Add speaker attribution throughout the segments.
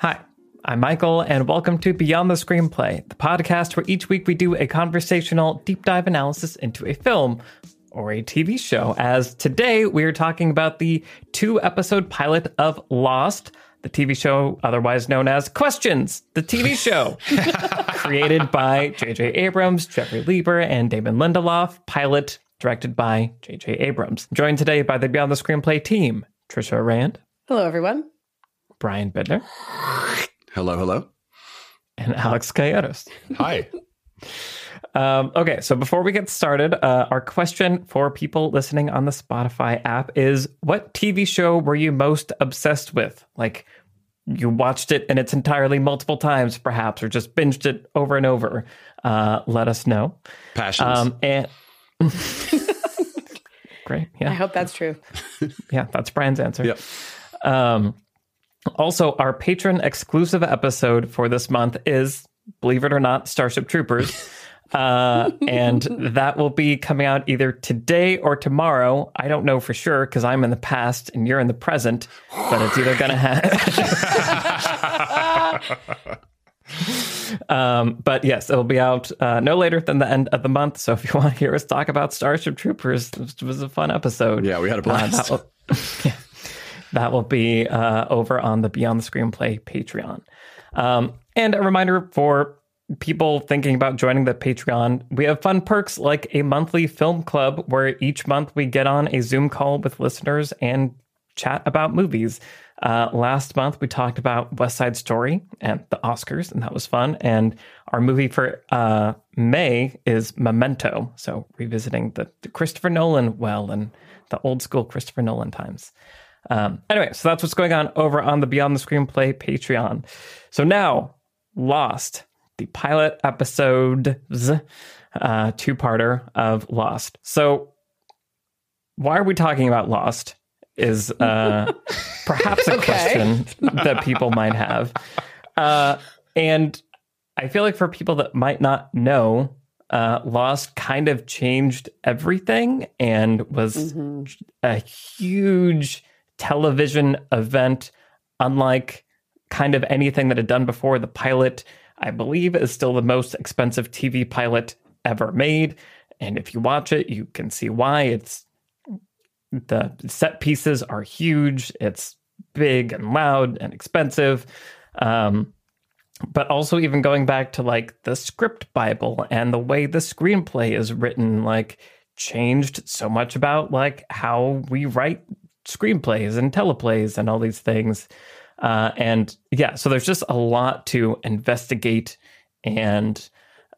Speaker 1: Hi, I'm Michael, and welcome to Beyond the Screenplay, the podcast where each week we do a conversational deep dive analysis into a film or a TV show. As today we are talking about the two episode pilot of Lost, the TV show otherwise known as Questions, the TV show, created by J.J. Abrams, Jeffrey Lieber, and Damon Lindelof, pilot directed by J.J. Abrams. Joined today by the Beyond the Screenplay team, Trisha Rand,
Speaker 2: Hello, everyone.
Speaker 1: Brian Bittner,
Speaker 3: Hello, hello.
Speaker 1: and Alex Coyotes.
Speaker 3: Hi.
Speaker 1: Um, okay, so before we get started, uh, our question for people listening on the Spotify app is what TV show were you most obsessed with? Like, you watched it in its entirely multiple times, perhaps, or just binged it over and over. Uh, let us know.
Speaker 3: Passions.
Speaker 1: Um, and great. Yeah.
Speaker 2: I hope that's true.
Speaker 1: Yeah. That's Brian's answer.
Speaker 3: yep.
Speaker 1: Um, also, our patron exclusive episode for this month is, believe it or not, Starship Troopers. Uh, and that will be coming out either today or tomorrow. I don't know for sure because I'm in the past and you're in the present, but it's either going to have. um, but yes, it'll be out uh, no later than the end of the month. So if you want to hear us talk about Starship Troopers, it was a fun episode.
Speaker 3: Yeah, we had a
Speaker 1: Uh,
Speaker 3: blast.
Speaker 1: that, will, yeah, that will be uh, over on the Beyond the Screenplay Patreon. Um, and a reminder for people thinking about joining the Patreon, we have fun perks like a monthly film club where each month we get on a Zoom call with listeners and chat about movies. Uh, last month we talked about West Side Story and the Oscars, and that was fun. And our movie for uh, May is Memento, so revisiting the, the Christopher Nolan well and the old school Christopher Nolan times. Um, anyway, so that's what's going on over on the Beyond the Screenplay Patreon. So now, Lost, the pilot episodes, uh, two parter of Lost. So, why are we talking about Lost? Is uh, perhaps a
Speaker 2: Okay.
Speaker 1: question that people might have. Uh, and I feel like for people that might not know, uh, Lost kind of changed everything and was a huge television event, unlike kind of anything that had done before. The pilot, I believe, is still the most expensive TV pilot ever made. And if you watch it, you can see why. It's the set pieces are huge. It's big and loud and expensive. Um, but also even going back to like the script bible and the way the screenplay is written like changed so much about like how we write screenplays and teleplays and all these things. Uh, and yeah so there's just a lot to investigate and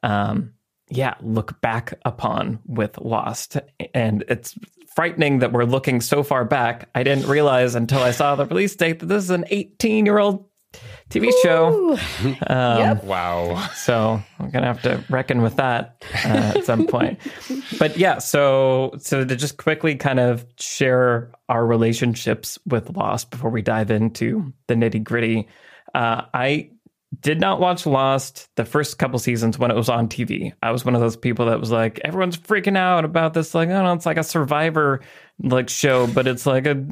Speaker 1: um, yeah look back upon with lost. And it's frightening that we're looking so far back. I didn't realize until i saw the release date that this is an 18 year old tv show um,
Speaker 2: Yep.
Speaker 3: Wow.
Speaker 1: so I'm gonna have to reckon with that uh, at some point. But yeah, so so to just quickly kind of share our relationships with Lost before we dive into the nitty gritty. Uh, I did not watch Lost the first couple seasons when it was on TV. I was one of those people that was like, everyone's freaking out about this. Like, oh no, it's like a Survivor like show, but it's like a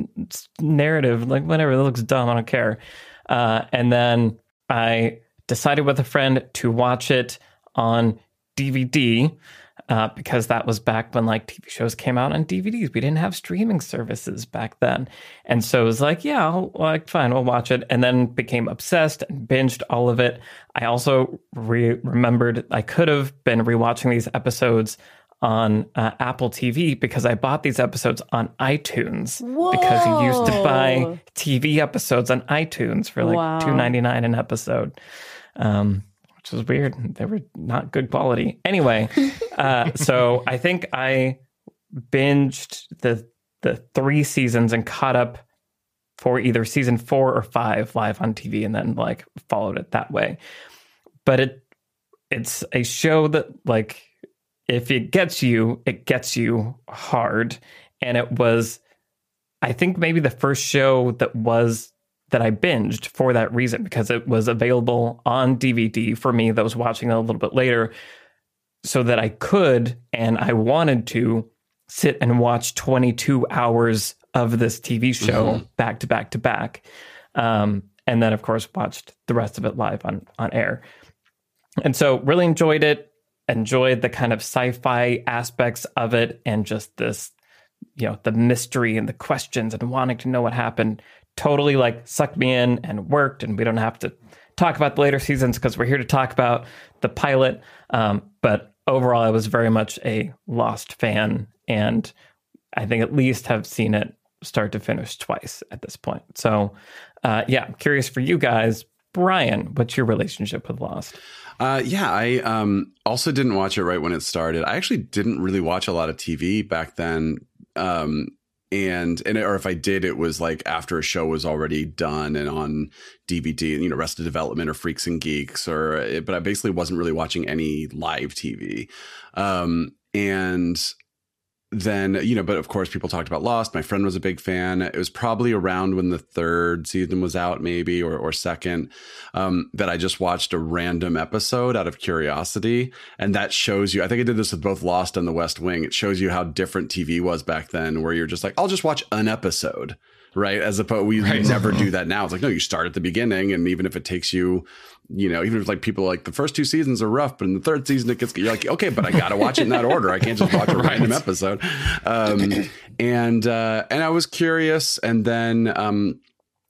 Speaker 1: narrative. Like, whatever, that looks dumb. I don't care. Uh, and then I decided with a friend to watch it on DVD uh, because that was back when like TV shows came out on DVDs. We didn't have streaming services back then, and so it was like, yeah, I'll, like fine, we'll watch it. And then became obsessed and binged all of it. I also re- remembered I could have been rewatching these episodes on uh, Apple TV because I bought these episodes on iTunes Whoa. because you used to buy TV episodes on iTunes for like
Speaker 2: Wow.
Speaker 1: two ninety nine an episode, um, which was weird. They were not good quality. Anyway, uh, so I think I binged the the three seasons and caught up for either season four or five live on TV, and then like followed it that way. But it it's a show that like if it gets you, it gets you hard, and it was. I think maybe the first show that was that I binged for that reason because it was available on DVD for me that was watching it a little bit later so that I could and I wanted to sit and watch 22 hours of this TV show back to back to back. Um, and then of course watched the rest of it live on on air. And so really enjoyed it, enjoyed the kind of sci-fi aspects of it and just this you know, the mystery and the questions and wanting to know what happened totally like sucked me in and worked and we don't have to talk about the later seasons because we're here to talk about the pilot. Um, but overall, I was very much a Lost fan, and I think at least have seen it start to finish twice at this point. So, uh, yeah, curious for you guys. Brian, what's your relationship with Lost?
Speaker 3: Uh, yeah, I um, also didn't watch it right when it started. I actually didn't really watch a lot of TV back then. Um, and and or if I did, it was like after a show was already done and on DVD, you know, Arrested Development or Freaks and Geeks, or but I basically wasn't really watching any live TV. Um, and then you know but of course people talked about lost my friend was a big fan it was probably around when the third season was out maybe or, or second um, that i just watched a random episode out of curiosity and that shows you i think i did this with both lost and the west wing it shows you how different tv was back then where you're just like i'll just watch an episode right? As opposed, we right. never do that now. It's like, no, you start at the beginning, and even if it takes you, you know, even if like people like the first two seasons are rough, but in the third season it gets, you're like, okay, but I got to watch it in that order. I can't just watch a right. random episode. Um, and uh, and I was curious, and then um,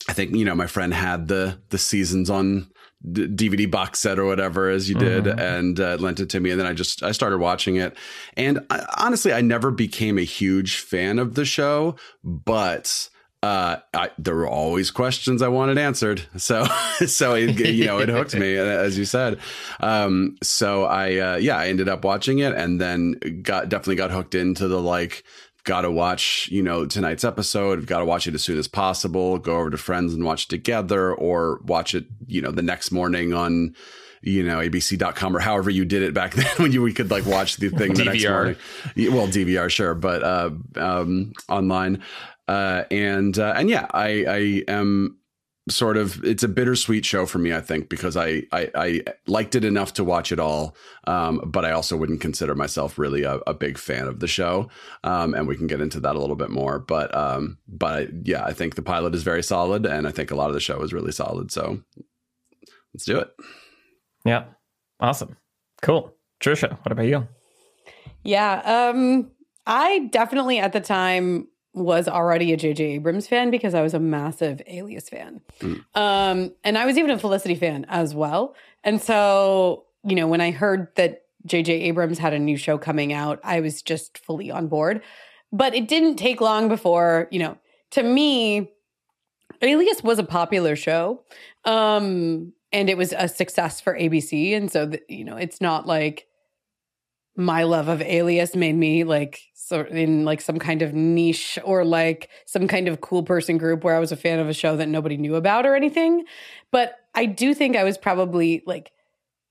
Speaker 3: I think you know my friend had the the seasons on. DVD box set or whatever as you did mm-hmm. and uh, lent it to me and then I just I started watching it and I, honestly I never became a huge fan of the show but uh, I, there were always questions I wanted answered. So, so it, you know, it hooked me, as you said. Um, so I, uh, yeah, I ended up watching it, and then got definitely got hooked into the like. Got to watch, you know, tonight's episode. Got to watch it as soon as possible. Go over to friends and watch together, or watch it, you know, the next morning on you know, abc.com or however you did it back then when you we could like watch the thing the next morning. Well, DVR, sure, but uh, um, online. Uh, and uh, and yeah, I I am sort of it's a bittersweet show for me i think because I, I i, liked it enough to watch it all. Um, but i also wouldn't consider myself really a, a big fan of the show. Um, and we can get into that a little bit more. But um, but yeah i think the pilot is very solid and i think a lot of the show is really solid. So let's do it.
Speaker 1: Yeah. Awesome. Cool. Trisha what about you?
Speaker 2: Yeah um i definitely at the time was already a J.J. Abrams fan because I was a massive Alias fan. Mm. Um, and I was even a Felicity fan as well. And so, you know, when I heard that J.J. Abrams had a new show coming out, I was just fully on board. But it didn't take long before, you know, to me, Alias was a popular show. Um, and it was a success for ABC. And so, the, you know, it's not like my love of Alias made me like so in like some kind of niche or like some kind of cool person group where I was a fan of a show that nobody knew about or anything. But I do think I was probably like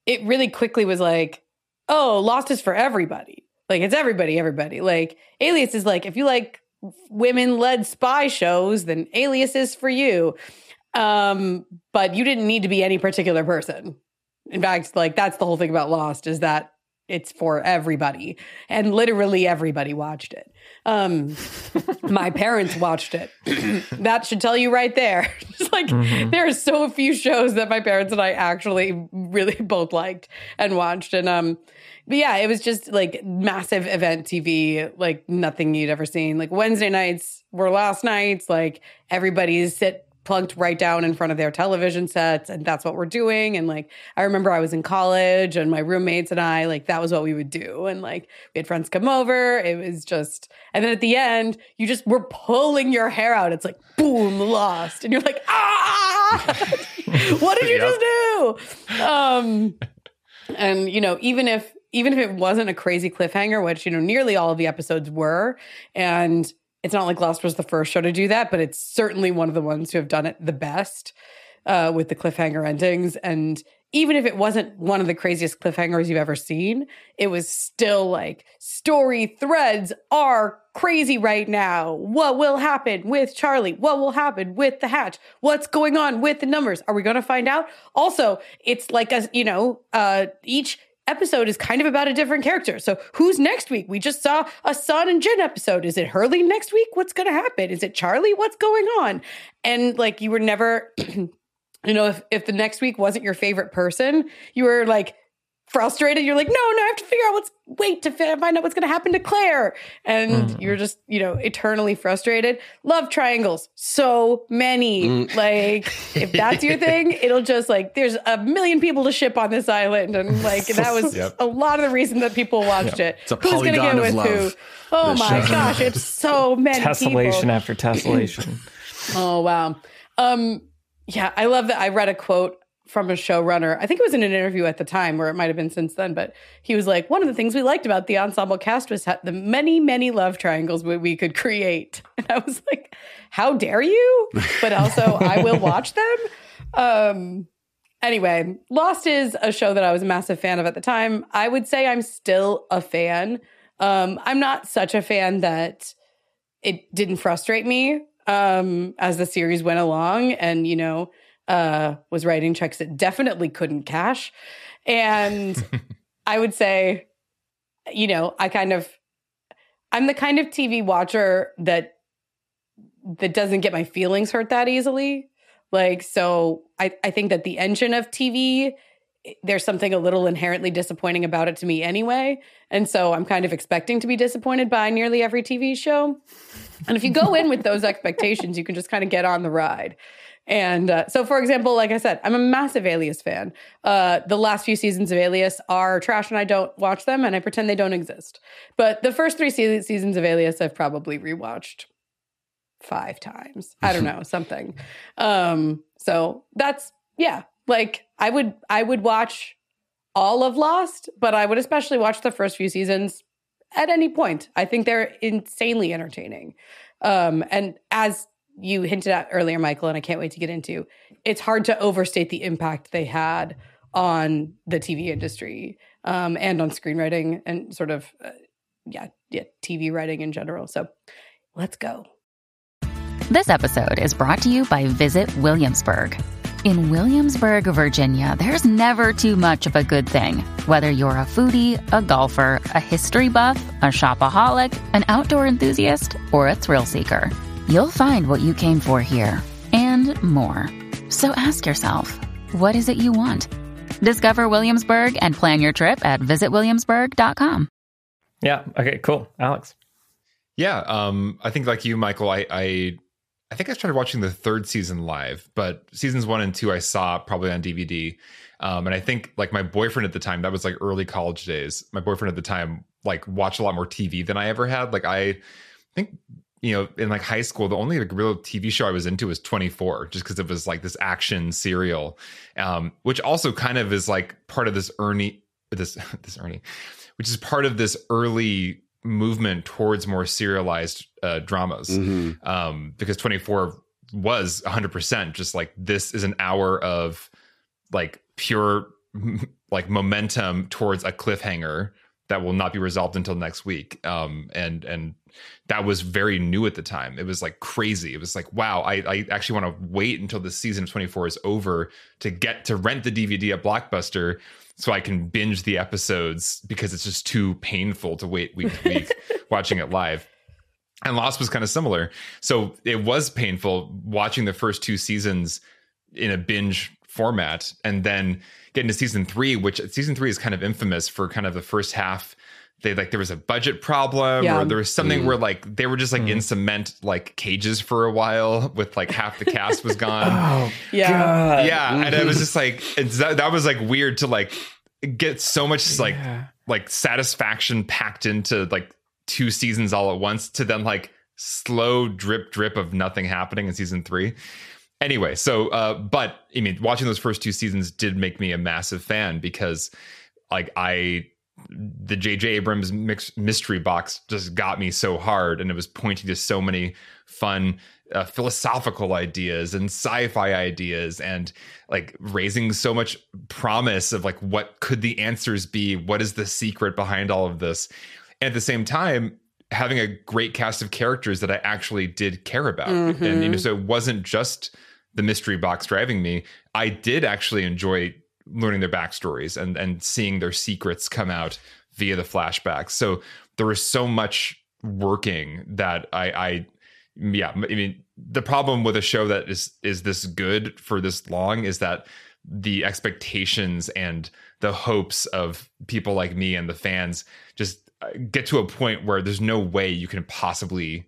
Speaker 2: it really quickly was like, oh, Lost is for everybody. Like it's everybody, everybody. Like Alias is like if you like women led spy shows, then Alias is for you. Um, but you didn't need to be any particular person. In fact, like that's the whole thing about Lost is that it's for everybody. And literally everybody watched it. Um my parents watched it. That should tell you right there. It's like mm-hmm. there are so few shows that my parents and i actually really both liked and watched. And um but yeah it was just like massive event tv like nothing you'd ever seen. Like wednesday nights were last nights. Like everybody's sit plunked right down in front of their television sets and that's what we're doing and like i remember i was in college and my roommates and i like that was what we would do and like we had friends come over it was just and then at the end you just were pulling your hair out it's like boom lost and you're like ah what did you yep. just do um and you know even if even if it wasn't a crazy cliffhanger which you know nearly all of the episodes were and it's not like Lost was the first show to do that, but it's certainly one of the ones who have done it the best uh, with the cliffhanger endings. And even if it wasn't one of the craziest cliffhangers you've ever seen, it was still like story threads are crazy right now. What will happen with Charlie? What will happen with the hatch? What's going on with the numbers? Are we going to find out? Also, it's like a, you know, uh, each episode is kind of about a different character. So who's next week? We just saw a Sun and Jin episode. Is it Hurley next week? What's going to happen? Is it Charlie? What's going on? And like you were never you know, if if the next week wasn't your favorite person, you were like frustrated. You're like, no, no, I have to figure out what's wait to find out what's going to happen to Claire, and mm. you're just you know eternally frustrated. Love triangles, so many. Mm. Like if that's your thing, it'll just like there's a million people to ship on this island, and like that was yep. a lot of the reason that people watched yep. it.
Speaker 3: It's a Who's going to get with love, who?
Speaker 2: Oh my show. gosh, it's so many
Speaker 1: tessellation
Speaker 2: people.
Speaker 1: after tessellation.
Speaker 2: oh wow. Um, yeah, I love that. I read a quote from a showrunner. I think it was in an interview at the time, or it might have been since then. But he was like, one of the things we liked about the ensemble cast was the many, many love triangles we, we could create. And I was like, how dare you? But also, I will watch them. Um, anyway, Lost is a show that I was a massive fan of at the time. I would say I'm still a fan. Um, I'm not such a fan that it didn't frustrate me um, as the series went along, and you know uh, was writing checks that definitely couldn't cash. And I would say, you know, I kind of, I'm the kind of TV watcher that that doesn't get my feelings hurt that easily. Like, so I, I think that the engine of TV, there's something a little inherently disappointing about it to me anyway. And so I'm kind of expecting to be disappointed by nearly every TV show. And if you go in with those expectations, you can just kind of get on the ride. And uh, so, for example, like I said, I'm a massive Alias fan. Uh, the last few seasons of Alias are trash, and I don't watch them, and I pretend they don't exist. But the first three se- seasons of Alias, I've probably rewatched five times. I don't know something. Um, so that's yeah. Like I would, I would watch all of Lost, but I would especially watch the first few seasons at any point. I think they're insanely entertaining. Um, and as you hinted at earlier, Michael, and I can't wait to get into. It's hard to overstate the impact they had on the TV industry um, and on screenwriting and sort of, uh, yeah, yeah, TV writing in general. So let's go.
Speaker 4: This episode is brought to you by Visit Williamsburg. In Williamsburg, Virginia, there's never too much of a good thing. Whether you're a foodie, a golfer, a history buff, a shopaholic, an outdoor enthusiast, or a thrill seeker You'll find what you came for here and more. So ask yourself, what is it you want? Discover Williamsburg and plan your trip at visitwilliamsburg.com.
Speaker 1: Yeah. Okay. Cool. Alex.
Speaker 5: Yeah. Um. I think like you, Michael. I I I think I started watching the third season live, but seasons one and two I saw probably on DVD. Um, and I think like my boyfriend at the time, that was like early college days. My boyfriend at the time like watched a lot more TV than I ever had. Like I think you know, in like high school, the only like real TV show I was into was 24, just because it was like this action serial, um, which also kind of is like part of this Ernie, this this Ernie, which is part of this early movement towards more serialized uh, dramas, mm-hmm. um, because 24 was 100% just like this is an hour of like pure like momentum towards a cliffhanger that will not be resolved until next week. Um, and and that was very new at the time. It was like crazy. It was like, wow, I, I actually want to wait until the season of 24 is over to get to rent the DVD at Blockbuster so I can binge the episodes because it's just too painful to wait week to week watching it live. And Lost was kind of similar. So it was painful watching the first two seasons in a binge format and then getting to season three, which season three is kind of infamous for kind of the first half. They like there was a budget problem yeah. or there was something mm. where like they were just like mm. in cement like cages for a while with like half the cast was gone.
Speaker 1: oh,
Speaker 2: yeah.
Speaker 1: God.
Speaker 5: Yeah. Mm-hmm. And it was just like that, that was like weird to like get so much like yeah. like satisfaction packed into like two seasons all at once to then like slow drip drip of nothing happening in season three anyway, so uh, but I mean, watching those first two seasons did make me a massive fan because like I the J.J. Abrams mix, mystery box just got me so hard, and it was pointing to so many fun uh, philosophical ideas and sci-fi ideas, and like raising so much promise of like what could the answers be? What is the secret behind all of this? And at the same time, having a great cast of characters that I actually did care about, mm-hmm. and you know, so it wasn't just the mystery box driving me, I did actually enjoy learning their backstories and and seeing their secrets come out via the flashbacks. So there was so much working that I, I yeah, I mean, the problem with a show that is is this good for this long is that the expectations and the hopes of people like me and the fans just uh, get to a point where there's no way you can possibly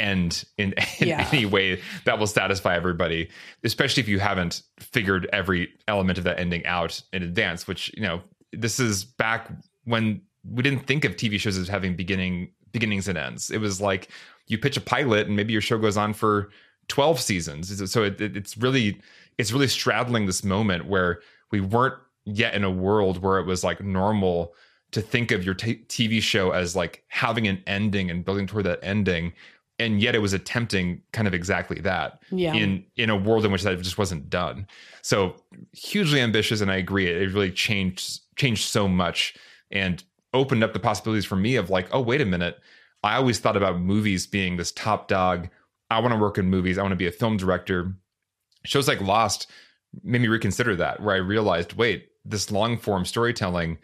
Speaker 5: end in, in
Speaker 2: Yeah.
Speaker 5: any way that will satisfy everybody especially if you haven't figured every element of that ending out in advance which you know this is back when we didn't think of tv shows as having beginning beginnings and ends it was like you pitch a pilot and maybe your show goes on for 12 seasons so it, it- it's really it's really straddling this moment where we weren't yet in a world where it was like normal to think of your t- TV show as like having an ending and building toward that ending and yet it was attempting kind of exactly that
Speaker 2: Yeah.
Speaker 5: in in a world in which that just wasn't done. So hugely ambitious and i agree it, it really changed changed so much and opened up the possibilities for me of like oh wait a minute. I always thought about movies being this top dog. I want to work in movies. I want to be a film director. Shows like lost made me reconsider that where i realized wait this long form storytelling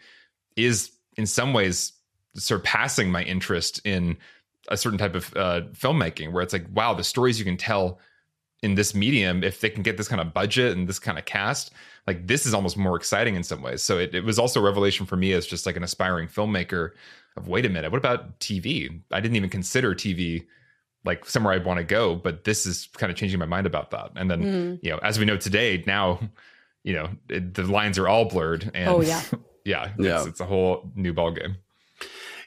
Speaker 5: is in some ways surpassing my interest in a certain type of uh, filmmaking where it's like wow the stories you can tell in this medium if they can get this kind of budget and this kind of cast like this is almost more exciting in some ways so it, it was also a revelation for me as just like an aspiring filmmaker of wait a minute what about tv i didn't even consider tv like somewhere i'd want to go but this is kind of changing my mind about that and then
Speaker 2: Mm.
Speaker 5: you know as we know today now you know it, the lines are all blurred and
Speaker 2: Oh, yeah.
Speaker 5: yeah
Speaker 3: Yeah.
Speaker 5: It's, it's a whole new ball game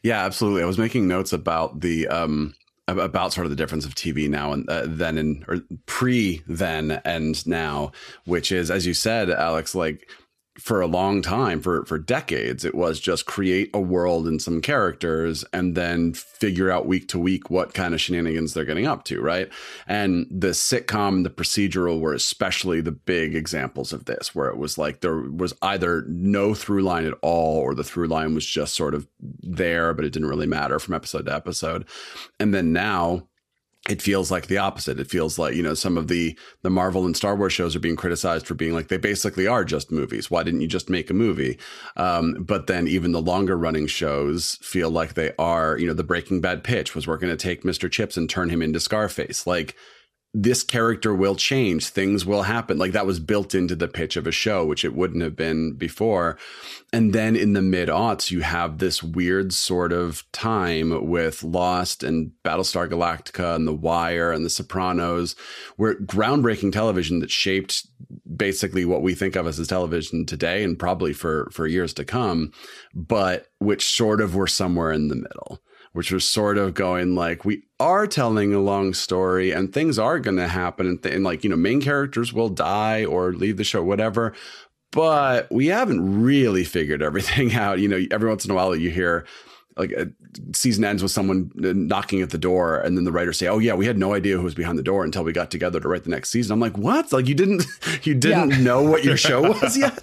Speaker 3: Yeah, absolutely. I was making notes about the um about sort of the difference of TV now and uh, then and or pre then and now, which is as you said, Alex, like for a long time, for for decades, it was just create a world and some characters, and then figure out week to week what kind of shenanigans they're getting up to, right? And the sitcom, the procedural, were especially the big examples of this, where it was like there was either no through line at all, or the through line was just sort of there, but it didn't really matter from episode to episode. And then now it feels like the opposite. It feels like, you know, some of the the Marvel and Star Wars shows are being criticized for being like they basically are just movies. Why didn't you just make a movie? Um, but then even the longer running shows feel like they are, you know, the Breaking Bad pitch was we're going to take Mr. Chips and turn him into Scarface. Like this character will change, things will happen. Like that was built into the pitch of a show, which it wouldn't have been before. And then in the mid aughts, you have this weird sort of time with Lost and Battlestar Galactica and The Wire and The Sopranos, where groundbreaking television that shaped basically what we think of as television today and probably for for years to come, but which sort of were somewhere in the middle which was sort of going like we are telling a long story and things are going to happen and, th- and like you know main characters will die or leave the show whatever. But we haven't really figured everything out. You know every once in a while you hear like a season ends with someone knocking at the door and then the writers say oh yeah we had no idea who was behind the door until we got together to write the next season. I'm like what? Like you didn't you didn't
Speaker 2: Yeah.
Speaker 3: know what your show was yet?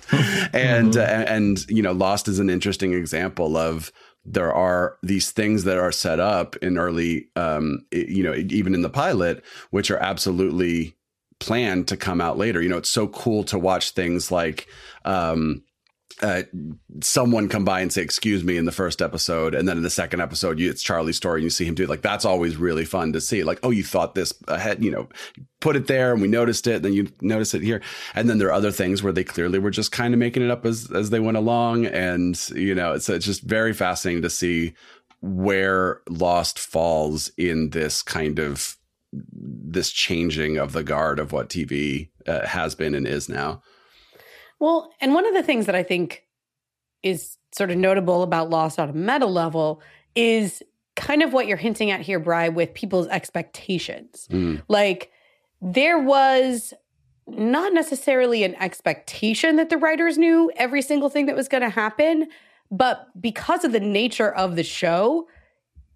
Speaker 3: And uh, and you know lost is an interesting example of there are these things that are set up in early um you know even in the pilot which are absolutely planned to come out later. You know it's so cool to watch things like um uh, someone come by and say "excuse me" in the first episode, and then in the second episode, you, it's Charlie's story, and you see him do it. Like that's always really fun to see. Like, oh, you thought this ahead, you know, put it there, and we noticed it. And then you notice it here, and then there are other things where they clearly were just kind of making it up as as they went along, and you know, it's it's just very fascinating to see where Lost falls in this kind of this changing of the guard of what TV uh, has been and is now.
Speaker 2: Well, and one of the things that I think is sort of notable about Lost on a meta level is kind of what you're hinting at here, Bri, with people's expectations.
Speaker 3: Mm.
Speaker 2: Like there was not necessarily an expectation that the writers knew every single thing that was going to happen, but because of the nature of the show,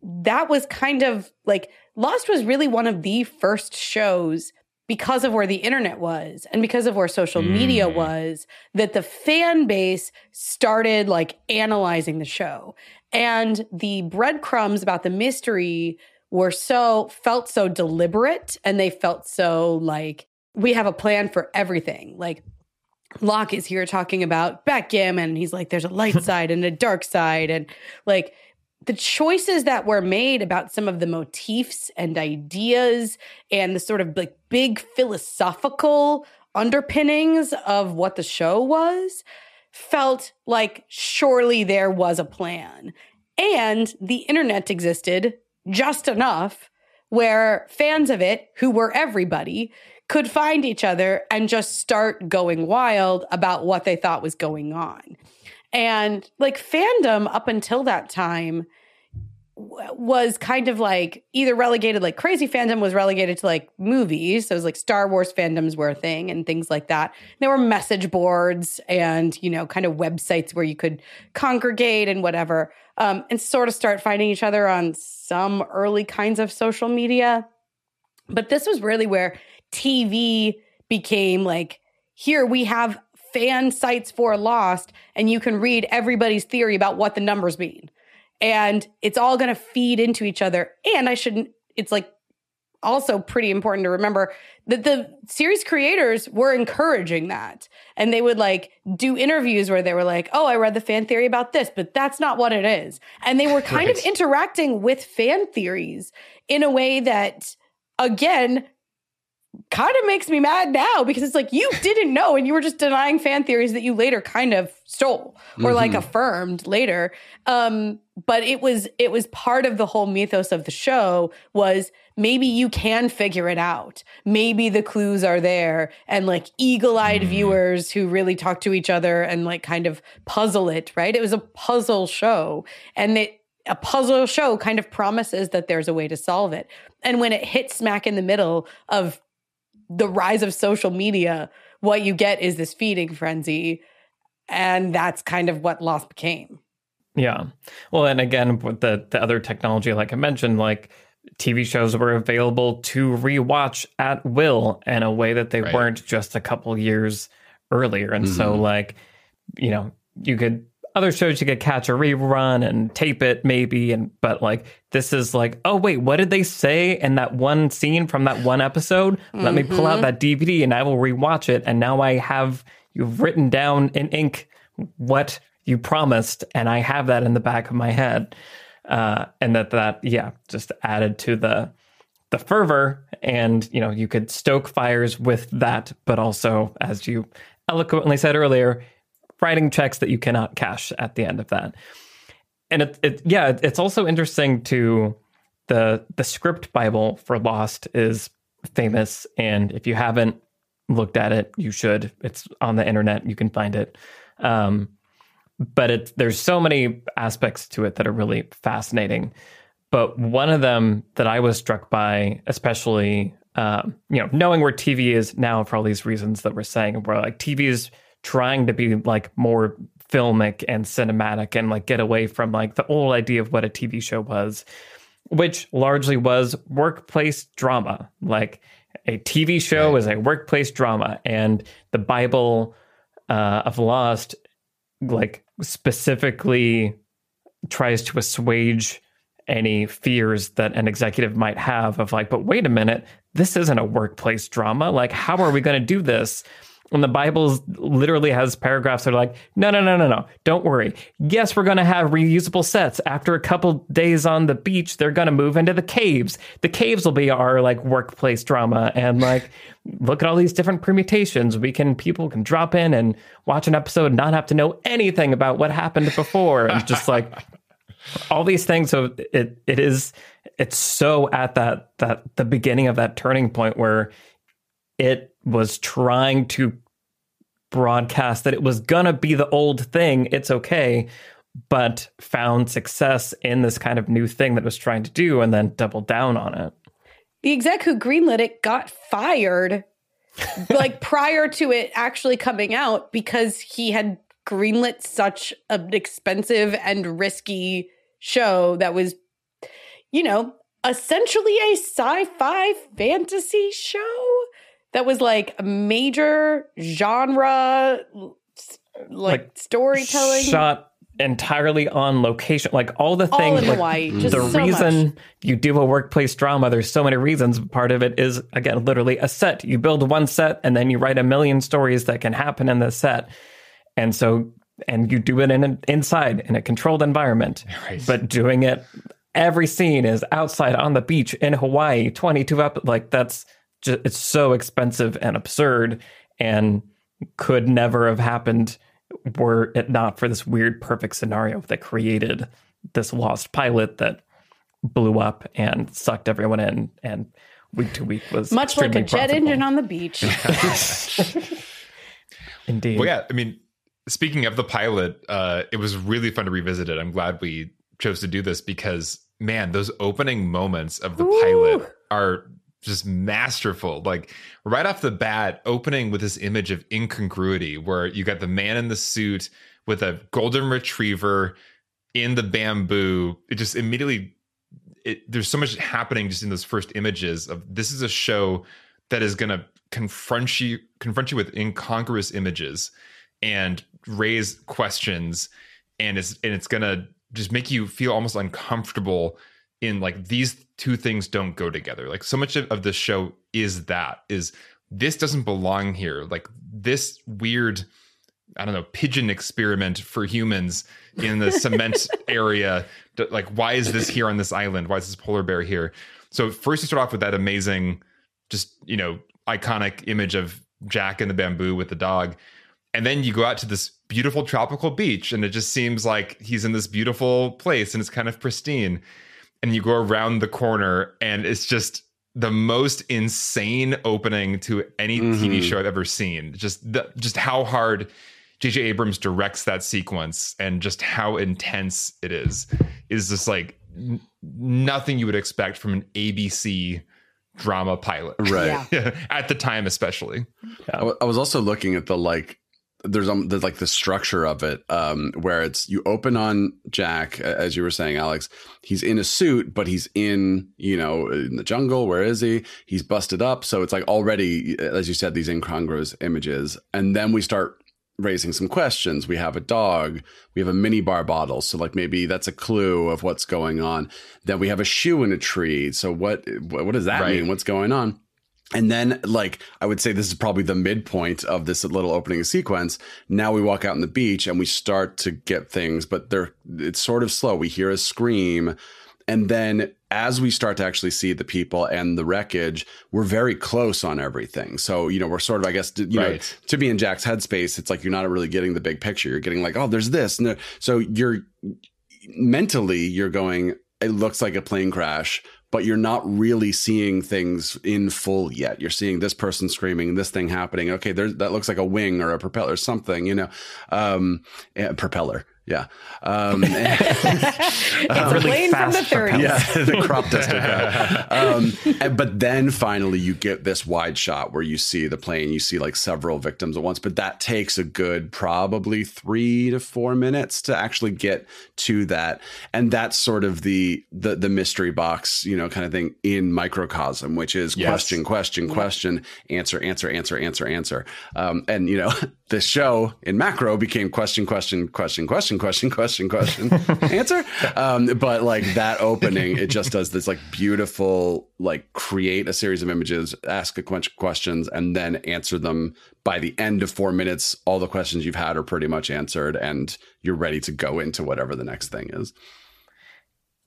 Speaker 2: that was kind of like Lost was really one of the first shows because of where the internet was and because of where social media
Speaker 5: Mm.
Speaker 2: was that the fan base started like analyzing the show and the breadcrumbs about the mystery were so felt so deliberate and they felt so like we have a plan for everything like Locke is here talking about backgammon. And he's like, there's a light side and a dark side. And like, the choices that were made about some of the motifs and ideas and the sort of like big philosophical underpinnings of what the show was felt like surely there was a plan. And the internet existed just enough where fans of it, who were everybody, could find each other and just start going wild about what they thought was going on. And like fandom up until that time was kind of like either relegated like crazy fandom was relegated to like movies. So it was like star wars fandoms were a thing and things like that. There were message boards and you know kind of websites where you could congregate and whatever um, and sort of start finding each other on some early kinds of social media. But this was really where tv became like here we have fan sites for lost and you can read everybody's theory about what the numbers mean and it's all going to feed into each other. And I shouldn't, it's like also pretty important to remember that the series creators were encouraging that. And they would like do interviews where they were like, oh, I read the fan theory about this, but that's not what it is. And they were kind right. of interacting with fan theories in a way that, again, kind of makes me mad now because it's like you didn't know and you were just denying fan theories that you later kind of stole or mm-hmm. like affirmed later um but it was it was part of the whole mythos of the show was maybe you can figure it out maybe the clues are there and like eagle-eyed mm-hmm. viewers who really talk to each other and like kind of puzzle it right it was a puzzle show and it a puzzle show kind of promises that there's a way to solve it. And when it hits smack in the middle of the rise of social media, what you get is this feeding frenzy. And that's kind of what Lost became.
Speaker 1: Yeah. Well, and again, with the, the other technology, like I mentioned, like TV shows were available to rewatch at will in a way that they right. weren't just a couple years earlier. And mm-hmm. so, like, you know, you could other shows you could catch a rerun and tape it maybe and but like this is like oh wait what did they say in that one scene from that one episode mm-hmm. let me pull out mm-hmm. that dvd and i will rewatch it and now i have you've written down in ink what you promised and i have that in the back of my head uh, and that that yeah just added to the the fervor and you know you could stoke fires with that but also as you eloquently said earlier writing checks that you cannot cash at the end of that. And it, it yeah, it's also interesting to the the script Bible for Lost is famous, and if you haven't looked at it, you should. It's on the internet; you can find it. Um, but it, there's so many aspects to it that are really fascinating. But one of them that I was struck by, especially um, you know, knowing where TV is now for all these reasons that we're saying, where like TV is trying to be like more filmic and cinematic and like get away from like the old idea of what a TV show was, which largely was workplace drama. Like a TV show right. is a workplace drama, and the Bible uh, of Lost, like specifically tries to assuage any fears that an executive might have of like, but wait a minute, this isn't a workplace drama. Like, how are we going to do this? And the Bible literally has paragraphs that are like, no, no, no, no, no, don't worry. Yes, we're going to have reusable sets. After a couple days on the beach, they're going to move into the caves. The caves will be our like workplace drama. And like, look at all these different permutations. We can, people can drop in and watch an episode, not have to know anything about what happened before. And just like all these things. So it, it is, it's so at that, that the beginning of that turning point where it was trying to broadcast that it was gonna be the old thing. It's okay, but found success in this kind of new thing that was trying to do, and then doubled down on it.
Speaker 2: The exec who greenlit it got fired, like prior to it actually coming out, because he had greenlit such an expensive and risky show that was, you know, essentially a sci-fi fantasy show that was like a major genre like, like storytelling
Speaker 1: shot entirely on location like all the things all
Speaker 2: in
Speaker 1: like,
Speaker 2: Hawaii.
Speaker 1: the
Speaker 2: so
Speaker 1: reason
Speaker 2: much.
Speaker 1: you do a workplace drama there's so many reasons part of it is again literally a set you build one set and then you write a million stories that can happen in the set and so and you do it in an, inside in a controlled environment.
Speaker 5: Right.
Speaker 1: But doing it every scene is outside on the beach in Hawaii, 22 up like that's just it's so expensive and absurd and could never have happened were it not for this weird perfect scenario that created this lost pilot that blew up and sucked everyone in and week to week was
Speaker 2: Much like a jet
Speaker 1: profitable.
Speaker 2: engine on the beach.
Speaker 1: Indeed.
Speaker 5: Well, yeah. I mean, speaking of the pilot, uh, it was really fun to revisit it. I'm glad we chose to do this because, man, those opening moments of the pilot are just masterful. Like right off the bat, opening with this image of incongruity, where you got the man in the suit with a golden retriever in the bamboo. It just immediately. It, there's so much happening just in those first images of this is a show that is going to confront you confront you with incongruous images and raise questions and it's and it's going to just make you feel almost uncomfortable in like these two things don't go together like so much of, of the show is that is this doesn't belong here like this weird I don't know, pigeon experiment for humans in the cement area. Like, why is this here on this island? Why is this polar bear here? So first you start off with that amazing, just you know, iconic image of Jack in the bamboo with the dog. And then you go out to this beautiful tropical beach, and it just seems like he's in this beautiful place and it's kind of pristine. And you go around the corner, and it's just the most insane opening to any TV mm-hmm. show I've ever seen. Just the, just how hard JJ Abrams directs that sequence and just how intense it is is just like n- nothing you would expect from an ABC drama pilot.
Speaker 3: Right.
Speaker 2: Yeah.
Speaker 5: At the time especially.
Speaker 3: I w- I was also looking at the like there's um there's like the structure of it um where it's you open on Jack as you were saying Alex he's in a suit but he's in you know in the jungle. Where is he? He's busted up. So it's like already as you said these incongruous images. And then we start raising some questions. We have a dog. We have a mini bar bottle. So like maybe that's a clue of what's going on. Then we have a shoe in a tree. So what what what does that
Speaker 5: Right.
Speaker 3: mean? What's going on and then, like, I would say this is probably the midpoint of this little opening sequence. Now we walk out on the beach and we start to get things, but they're, it's sort of slow. We hear a scream. And then as we start to actually see the people and the wreckage, we're very close on everything. So, you know, we're sort of, I guess, you know, to be in Jack's headspace, it's like you're not really getting the big picture. You're getting like, oh, there's this. And there. So you're mentally, you're going, it looks like a plane crash, but you're not really seeing things in full yet. You're seeing this person screaming, this thing happening. Okay, that looks like a wing or a propeller, or something, you know, um, yeah, propeller. Yeah. Um,
Speaker 2: It's a
Speaker 1: really
Speaker 2: plane from the
Speaker 1: fast
Speaker 2: 30s.
Speaker 3: yeah, the crop duster guy. Um, and- but then finally, you get this wide shot where you see the plane. You see like several victims at once, but that takes a good probably three to four minutes to actually get to that. And that's sort of the the the mystery box, you know, kind of thing in microcosm, which is
Speaker 5: Yes.
Speaker 3: question, question, question, answer, answer, answer, answer, answer. Um, and you know, the show in macro became question, question, question, question, question, question, question, answer. Um, but like that opening, it just does this like beautiful, like create a series of images, ask a bunch of questions, and then answer them. By the end of four minutes, all the questions you've had are pretty much answered, and you're ready to go into whatever the next thing is.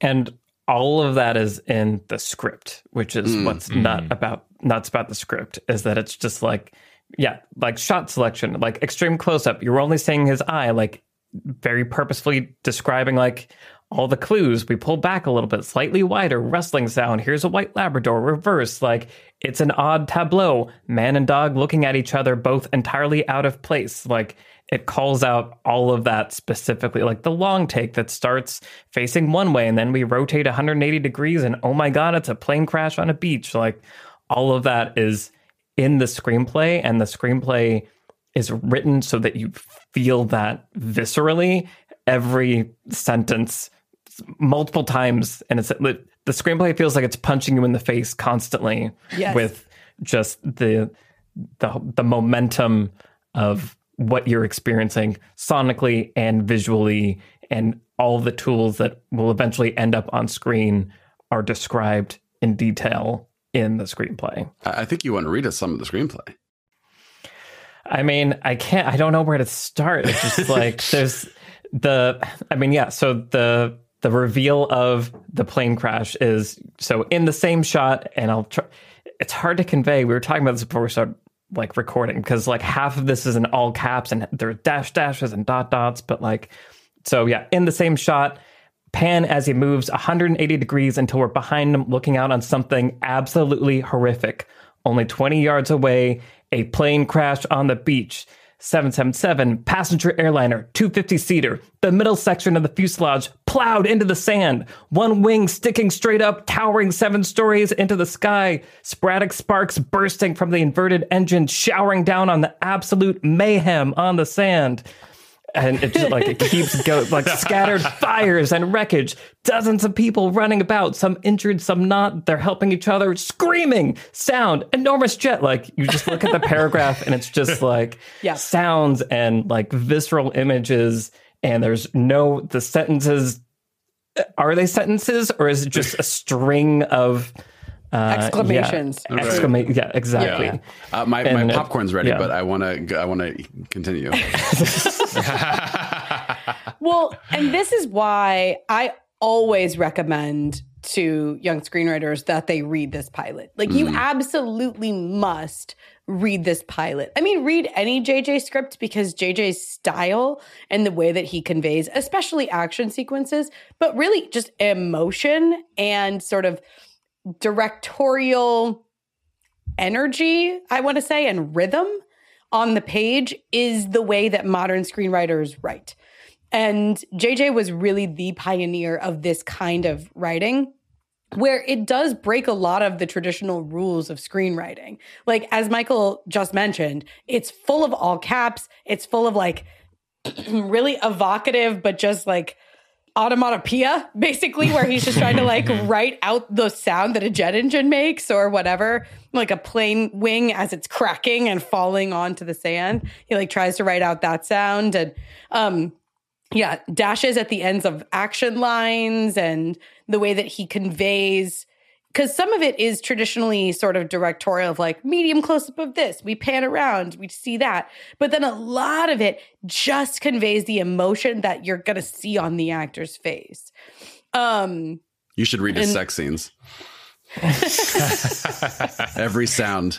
Speaker 1: And all of that is in the script, which is
Speaker 3: Mm,
Speaker 1: what's not about nuts about the script is that it's just like, yeah, like shot selection, like extreme close up. You're only seeing his eye, like very purposefully describing like all the clues. We pull back a little bit, slightly wider, rustling sound. Here's a white Labrador, reverse. Like it's an odd tableau. Man and dog looking at each other, both entirely out of place. Like it calls out all of that specifically, like the long take that starts facing one way and then we rotate 180 degrees and oh my God, it's a plane crash on a beach. Like all of that is in the screenplay and the screenplay is written so that you feel that viscerally every sentence multiple times and it's the screenplay feels like it's punching you in the face constantly
Speaker 2: Yes.
Speaker 1: with just the the the momentum of what you're experiencing sonically and visually and all the tools that will eventually end up on screen are described in detail in the screenplay.
Speaker 3: I think you want to read us some of the screenplay.
Speaker 1: I mean, I can't. I don't know where to start. It's just like there's the. I mean, yeah. So the the reveal of the plane crash is so in the same shot, and I'll try. It's hard to convey. We were talking about this before we started like recording because like half of this is in all caps and there are dash dashes and dot dots, but like so yeah, in the same shot. Pan as he moves 180 degrees until we're behind him, looking out on something absolutely horrific. Only 20 yards away, a plane crashed on the beach. 777 passenger airliner, 250 seater. The middle section of the fuselage plowed into the sand. One wing sticking straight up, towering seven stories into the sky. Sporadic sparks bursting from the inverted engine, showering down on the absolute mayhem on the sand and it just like it keeps going like scattered fires and wreckage. Dozens of people running about some injured some not. They're helping each other screaming sound enormous jet. Like you just look at the paragraph and it's just like
Speaker 2: Yeah.
Speaker 1: sounds and like visceral images and there's no the sentences are they sentences or is it just a string of uh,
Speaker 2: Exclamations.
Speaker 1: yeah, exclama- yeah exactly
Speaker 3: Yeah. Uh, my,
Speaker 1: And,
Speaker 3: my
Speaker 1: uh,
Speaker 3: popcorn's ready,
Speaker 1: yeah.
Speaker 3: but I want to I want to continue.
Speaker 2: Well, and this is why I always recommend to young screenwriters that they read this pilot. Like, you absolutely must read this pilot. I mean, read any JJ script because JJ's style and the way that he conveys, especially action sequences, but really just emotion and sort of directorial energy, I want to say, and rhythm on the page is the way that modern screenwriters write. And JJ was really the pioneer of this kind of writing where it does break a lot of the traditional rules of screenwriting. Like, as Michael just mentioned, it's full of all caps, it's full of like really evocative, but just like automatopoeia, basically, where he's just trying to like write out the sound that a jet engine makes or whatever, like a plane wing as it's cracking and falling onto the sand. He like tries to write out that sound and um yeah, dashes at the ends of action lines and the way that he conveys because some of it is traditionally sort of directorial of like medium close up of this we pan around we see that but then a lot of it just conveys the emotion that you're gonna see on the actor's face um
Speaker 3: You should read his
Speaker 2: And-
Speaker 3: sex scenes. Every sound.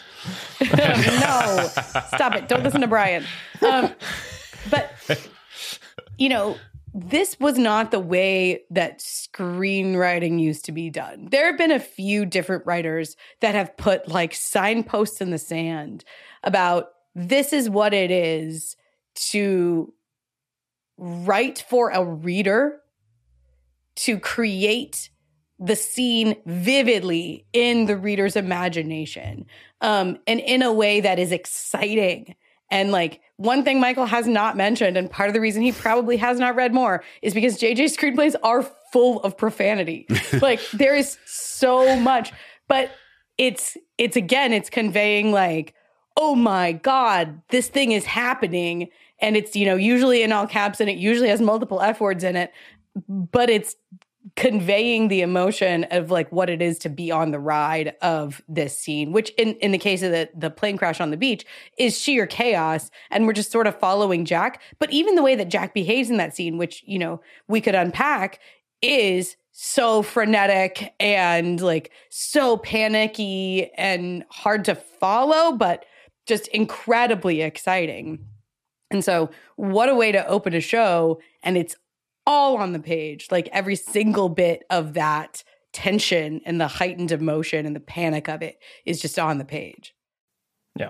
Speaker 2: no stop it don't listen to brian um but you know this was not the way that screenwriting used to be done. There have been a few different writers that have put like signposts in the sand about this is what it is to write for a reader, to create the scene vividly in the reader's imagination, um, and in a way that is exciting and like one thing Michael has not mentioned, and part of the reason he probably has not read more, is because JJ's screenplays are full of profanity. like there is so much, but it's it's again, it's conveying like, oh my god, this thing is happening, and it's you know usually in all caps, and it usually has multiple f words in it, but it's conveying the emotion of like what it is to be on the ride of this scene which in in the case of the the plane crash on the beach is sheer chaos and we're just sort of following Jack. But even the way that Jack behaves in that scene which you know we could unpack is so frenetic and like so panicky and hard to follow but just incredibly exciting. And so what a way to open a show and it's all on the page. Like every single bit of that tension and the heightened emotion and the panic of it is just on the page.
Speaker 1: Yeah.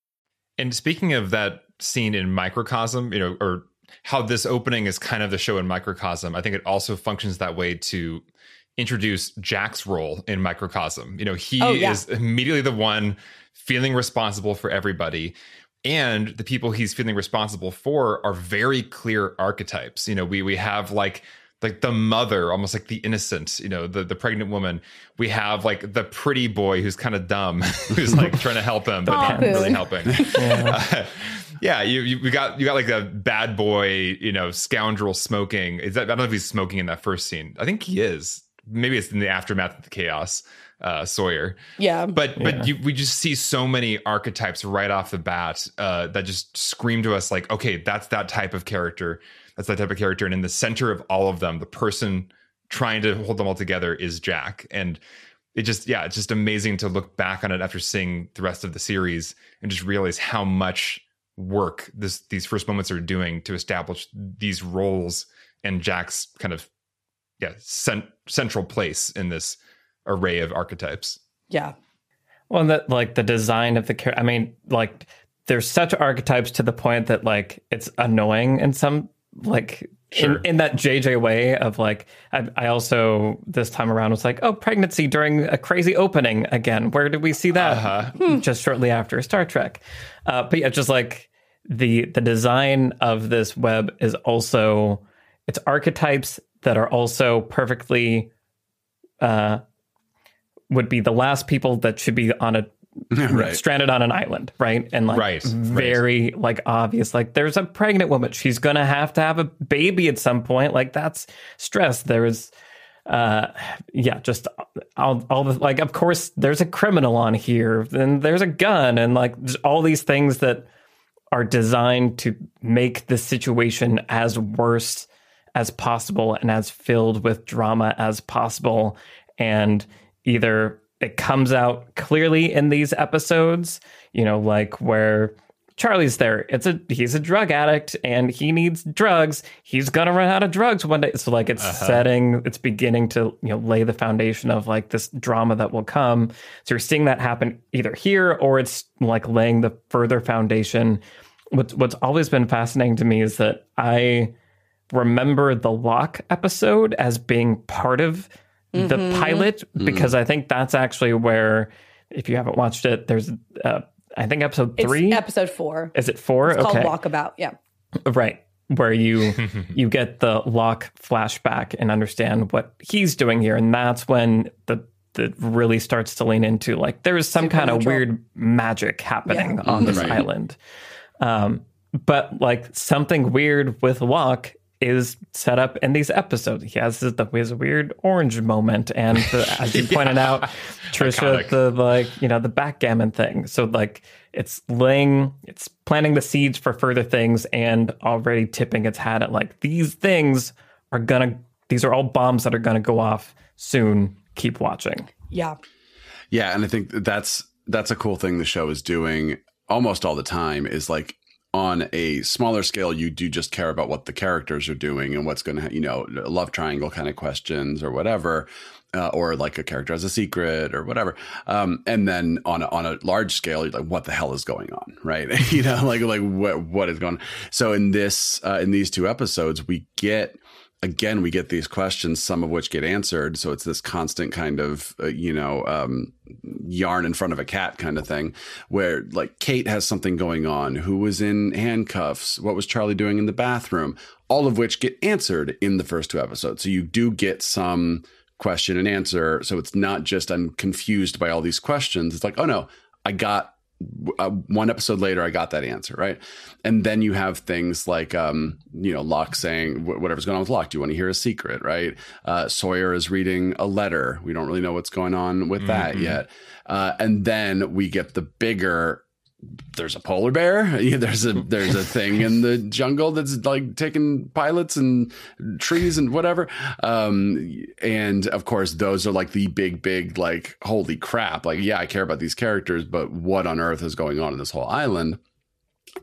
Speaker 5: And speaking of that scene in microcosm, you know, or how this opening is kind of the show in microcosm, I think it also functions that way to introduce Jack's role in microcosm. You know, he
Speaker 2: Oh, yeah.
Speaker 5: is immediately the one feeling responsible for everybody. and the people he's feeling responsible for are very clear archetypes. You know, we we have like like the mother, almost like the innocent, you know, the, the pregnant woman. We have like the pretty boy who's kind of dumb, who's like trying to help him, but not really helping. yeah. Uh, yeah, you, you we got you got like a bad boy, you know, scoundrel smoking. Is that I don't know if he's smoking in that first scene. I think he is. Maybe it's in the aftermath of the chaos. Uh, Sawyer.
Speaker 2: Yeah.
Speaker 5: But
Speaker 2: yeah.
Speaker 5: but you, we just see so many archetypes right off the bat uh, that just scream to us like, okay, that's that type of character that's that type of character. And in the center of all of them, the person trying to hold them all together is Jack. And it just, yeah, it's just amazing to look back on it after seeing the rest of the series and just realize how much work this these first moments are doing to establish these roles and Jack's kind of yeah cent- central place in this array of archetypes.
Speaker 2: Yeah.
Speaker 1: Well, that like the design of the character. I mean, like there's such archetypes to the point that like it's annoying in some like sure. in, in that JJ way of like I, I, also this time around was like oh pregnancy during a crazy opening again where did we see that uh-huh. Hmm. just shortly after Star Trek uh, but yeah just like the the design of this web is also it's archetypes that are also perfectly uh would be the last people that should be on a right. stranded on an island, right? And like right. very right. like obvious. Like there's a pregnant woman. She's gonna have to have a baby at some point. Like that's stress. There's uh yeah just all, all the like of course there's a criminal on here and there's a gun and like all these things that are designed to make the situation as worse as possible and as filled with drama as possible and either it comes out clearly in these episodes, you know, like where Charlie's there. It's a he's a drug addict and he needs drugs. He's gonna run out of drugs one day. So like it's uh-huh. setting, it's beginning to you know lay the foundation of like this drama that will come. So you're seeing that happen either here or it's like laying the further foundation. What's what's always been fascinating to me is that I remember the Locke episode as being part of mm-hmm. the pilot mm. because mm. I think that's actually where, if you haven't watched it, there's uh, I think episode three,
Speaker 2: it's episode four.
Speaker 1: Is it four?
Speaker 2: It's
Speaker 1: okay.
Speaker 2: called Walkabout. Yeah.
Speaker 1: Right. Where you you get the Locke flashback and understand what he's doing here, and that's when the that really starts to lean into like there's some kind of weird magic happening yeah. on this right. island. Um, but like something weird with Locke is set up in these episodes. He has the he has a weird orange moment, and the, as you yeah. pointed out, Trisha, Iconic. the like you know the backgammon thing. So like it's laying, it's planting the seeds for further things, and already tipping its hat at like these things are gonna. These are all bombs that are gonna go off soon. Keep watching.
Speaker 2: Yeah.
Speaker 3: Yeah, and I think that's that's a cool thing the show is doing almost all the time is like on a smaller scale, you do just care about what the characters are doing and what's going to, you know, love triangle kind of questions or whatever, uh, or like a character has a secret or whatever. Um, and then on a, on a large scale, you're like, what the hell is going on, right? you know, like like what what is going on. So in this uh, in these two episodes, we get again, we get these questions, some of which get answered. So it's this constant kind of, uh, you know, um, yarn in front of a cat kind of thing, where like Kate has something going on. Who was in handcuffs? What was Charlie doing in the bathroom? All of which get answered in the first two episodes. So you do get some question and answer. So it's not just I'm confused by all these questions. It's like, oh no, I got uh, one episode later, I got that answer, right? And then you have things like, um, you know, Locke saying whatever's going on with Locke. Do you want to hear a secret, right? Uh, Sawyer is reading a letter. We don't really know what's going on with that mm-hmm. yet. Uh, and then we get the bigger there's a polar bear. There's a there's a thing in the jungle that's like taking pilots and trees and whatever. Um, and of course, those are like the big, big like holy crap. Like, yeah, I care about these characters, but what on earth is going on in this whole island?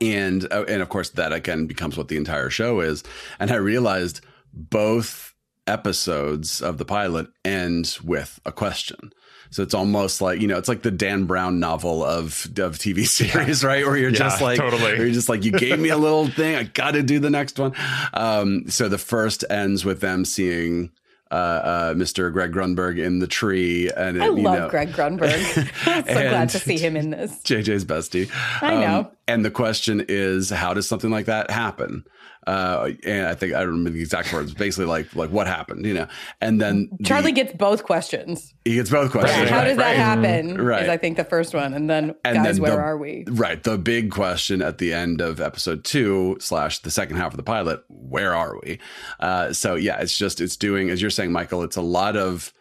Speaker 3: And uh, and of course, that again becomes what the entire show is. And I realized both episodes of the pilot end with a question. So it's almost like, you know, it's like the Dan Brown novel of of TV series, yeah. right? Where you're yeah, just like totally. you're just like, you gave me a little thing, I gotta do the next one. Um, so the first ends with them seeing uh, uh, Mr. Greg Grunberg in the tree. And
Speaker 2: I love know, Greg Grunberg. so glad to see him in this.
Speaker 3: JJ's bestie.
Speaker 2: I know. Um,
Speaker 3: and the question is, how does something like that happen? Uh, and I think I don't remember the exact words. Basically, like like what happened, you know. And then
Speaker 2: Charlie
Speaker 3: the,
Speaker 2: gets both questions.
Speaker 3: he gets both questions.
Speaker 1: Right,
Speaker 2: How does that happen?
Speaker 3: Right.
Speaker 2: Is I think the first one, and then
Speaker 3: And
Speaker 2: guys,
Speaker 3: then
Speaker 2: where
Speaker 3: the-
Speaker 2: are we?
Speaker 3: Right. The big question at the end of episode two slash the second half of the pilot, where are we? Uh, so yeah, it's just it's doing as you're saying, Michael. It's a lot of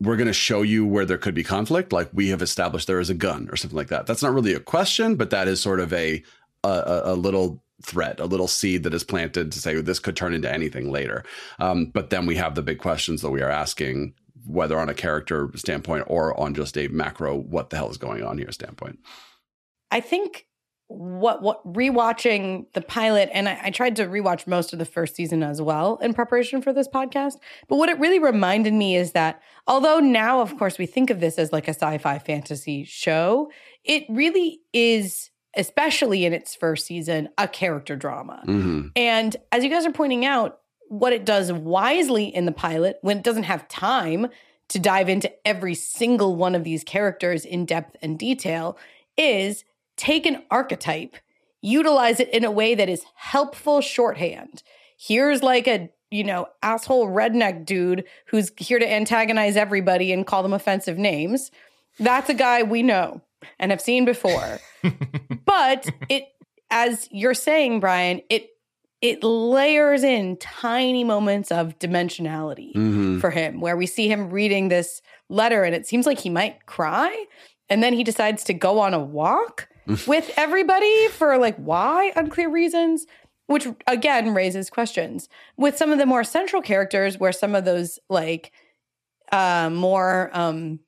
Speaker 3: we're going to show you where there could be conflict, like we have established there is a gun or something like that. That's not really a question, but that is sort of a a, a- little threat, a little seed that is planted to say this could turn into anything later. Um, but then we have the big questions that we are asking, whether on a character standpoint or on just a macro, what the hell is going on here standpoint.
Speaker 2: I think what what rewatching the pilot, and I, I tried to rewatch most of the first season as well in preparation for this podcast. But what it really reminded me is that although now, of course, we think of this as like a sci-fi fantasy show, it really is, especially in its first season, a character drama.
Speaker 3: hmm
Speaker 2: And as you guys are pointing out, what it does wisely in the pilot when it doesn't have time to dive into every single one of these characters in depth and detail is take an archetype, utilize it in a way that is helpful shorthand. Here's like a, you know, asshole redneck dude who's here to antagonize everybody and call them offensive names. That's a guy we know and have seen before. but it as you're saying, Brian, it it layers in tiny moments of dimensionality
Speaker 3: hmm
Speaker 2: for him where we see him reading this letter and it seems like he might cry and then he decides to go on a walk with everybody for like why? Unclear reasons which again raises questions. With some of the more central characters where some of those like uh more um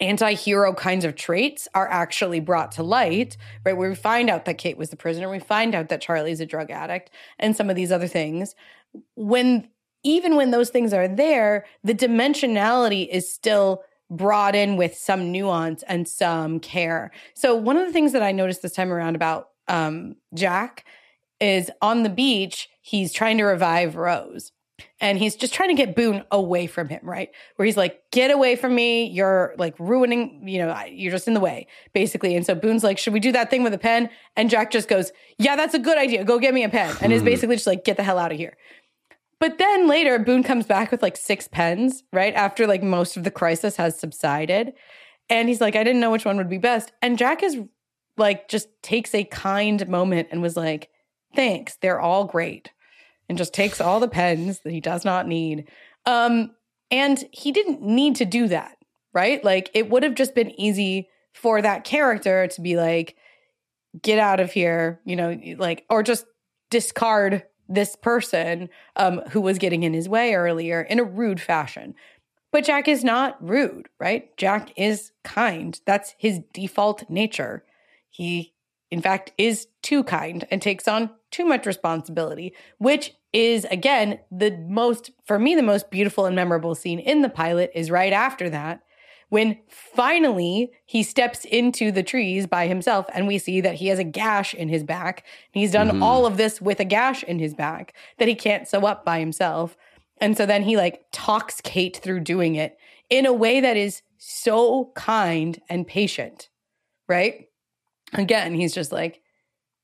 Speaker 2: anti-hero kinds of traits are actually brought to light right? Where we find out that kate was the prisoner. We find out that charlie's a drug addict and some of these other things. When even when those things are there the dimensionality is still brought in with some nuance and some care so one of the things that i noticed this time around about um, jack is on the beach he's trying to revive rose and he's just trying to get Boone away from him, right? Where he's like, "Get away from me! You're like ruining, you know, you're just in the way, basically." And so Boone's like, "Should we do that thing with a pen?" And Jack just goes, "Yeah, that's a good idea. Go get me a pen." And is basically just like, "Get the hell out of here." But then later, Boone comes back with like six pens, right after like most of the crisis has subsided, and he's like, "I didn't know which one would be best." And Jack is like, just takes a kind moment and was like, "Thanks, they're all great." and just takes all the pens that he does not need. Um, and he didn't need to do that, right? Like it would have just been easy for that character to be like, get out of here, you know, like, or just discard this person um, who was getting in his way earlier in a rude fashion. But Jack is not rude, right? Jack is kind. That's his default nature. He, in fact, is too kind and takes on too much responsibility, which is, again, the most, for me, the most beautiful and memorable scene in the pilot is right after that. When finally he steps into the trees by himself, and we see that he has a gash in his back. He's done
Speaker 3: Mhm.
Speaker 2: all of this with a gash in his back that he can't sew up by himself. And so then he like talks Kate through doing it in a way that is so kind and patient, right? Again, he's just like,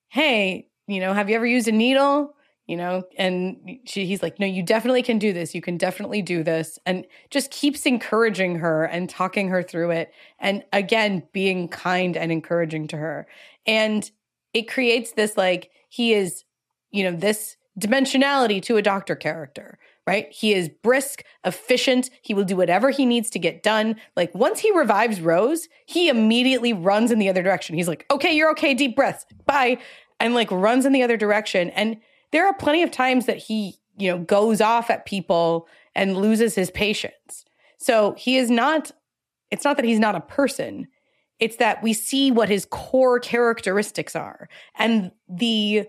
Speaker 2: hey, you know, have you ever used a needle? You know, and she, he's like, no, you definitely can do this. You can definitely do this. And just keeps encouraging her and talking her through it. And again, being kind and encouraging to her. And it creates this like, he is, you know, this dimensionality to a doctor character, right? He is brisk, efficient. He will do whatever he needs to get done. Like once he revives Rose, he immediately runs in the other direction. He's like, okay, you're okay, deep breaths, bye. And like runs in the other direction. And there are plenty of times that he, you know, goes off at people and loses his patience. So he is not, it's not that he's not a person. It's that we see what his core characteristics are. And the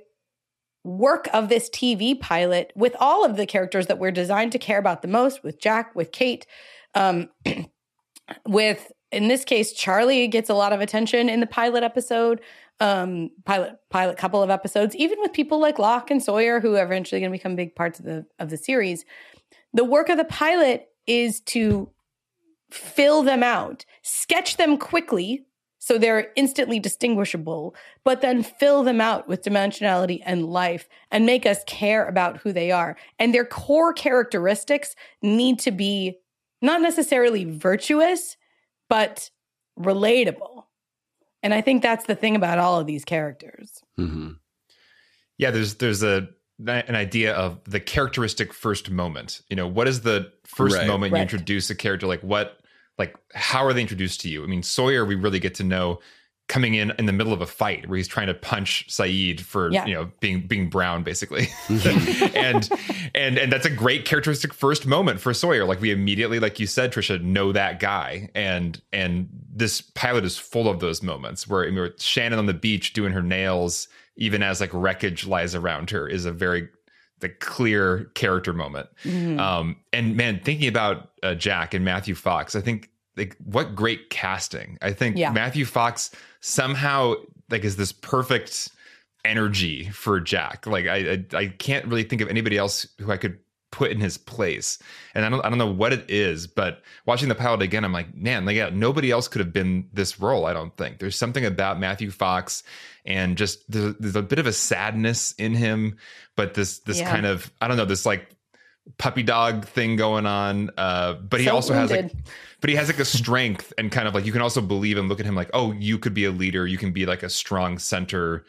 Speaker 2: work of this TV pilot with all of the characters that we're designed to care about the most with Jack, with Kate, um, with in this case, Charlie gets a lot of attention in the pilot episode, um, pilot pilot couple of episodes, even with people like Locke and Sawyer, who are eventually going to become big parts of the of the series. The work of the pilot is to fill them out, sketch them quickly, so they're instantly distinguishable, but then fill them out with dimensionality and life and make us care about who they are. And their core characteristics need to be not necessarily virtuous, but relatable. And I think that's the thing about all of these characters.
Speaker 3: Mm-hmm.
Speaker 5: Yeah, there's there's a an idea of the characteristic first moment. You know, what is the first
Speaker 3: Right.
Speaker 5: moment
Speaker 2: Right.
Speaker 5: you introduce a character? Like what, like how are they introduced to you? I mean, Sawyer, we really get to know coming in in the middle of a fight where he's trying to punch Sayid for
Speaker 2: Yeah.
Speaker 5: you know being being brown basically, and and and that's a great characteristic first moment for Sawyer. Like we immediately, like you said, Trisha, know that guy, and and this pilot is full of those moments where I mean, Shannon on the beach doing her nails, even as like wreckage lies around her, is a very the clear character moment.
Speaker 2: Mhm.
Speaker 5: Um, and man, thinking about uh, Jack and Matthew Fox, I think like what great casting. I think
Speaker 2: Yeah.
Speaker 5: Matthew Fox somehow like is this perfect energy for Jack. Like I, I I can't really think of anybody else who I could put in his place. And I don't I don't know what it is, but watching the pilot again, I'm like, man, like yeah, nobody else could have been this role. I don't think there's something about Matthew Fox and just there's, there's a bit of a sadness in him, but this this
Speaker 2: Yeah.
Speaker 5: kind of I don't know this like puppy dog thing going on. Uh, but he
Speaker 2: So
Speaker 5: also has like
Speaker 2: wounded.
Speaker 5: But he has like a strength and kind of like you can also believe and look at him like oh you could be a leader. You can be like a strong center.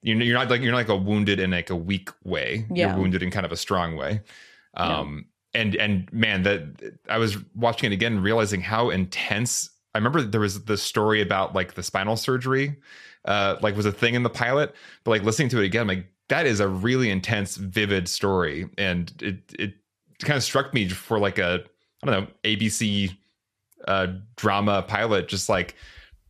Speaker 5: You're, you're not like you're not like a wounded in like a weak way.
Speaker 2: Yeah.
Speaker 5: you're wounded in kind of a strong way. Um and and man that i was watching it again realizing how intense i remember there was the story about like the spinal surgery uh like was a thing in the pilot but like listening to it again I'm like that is a really intense vivid story. And it it kind of struck me for like a i don't know abc uh, drama pilot, just like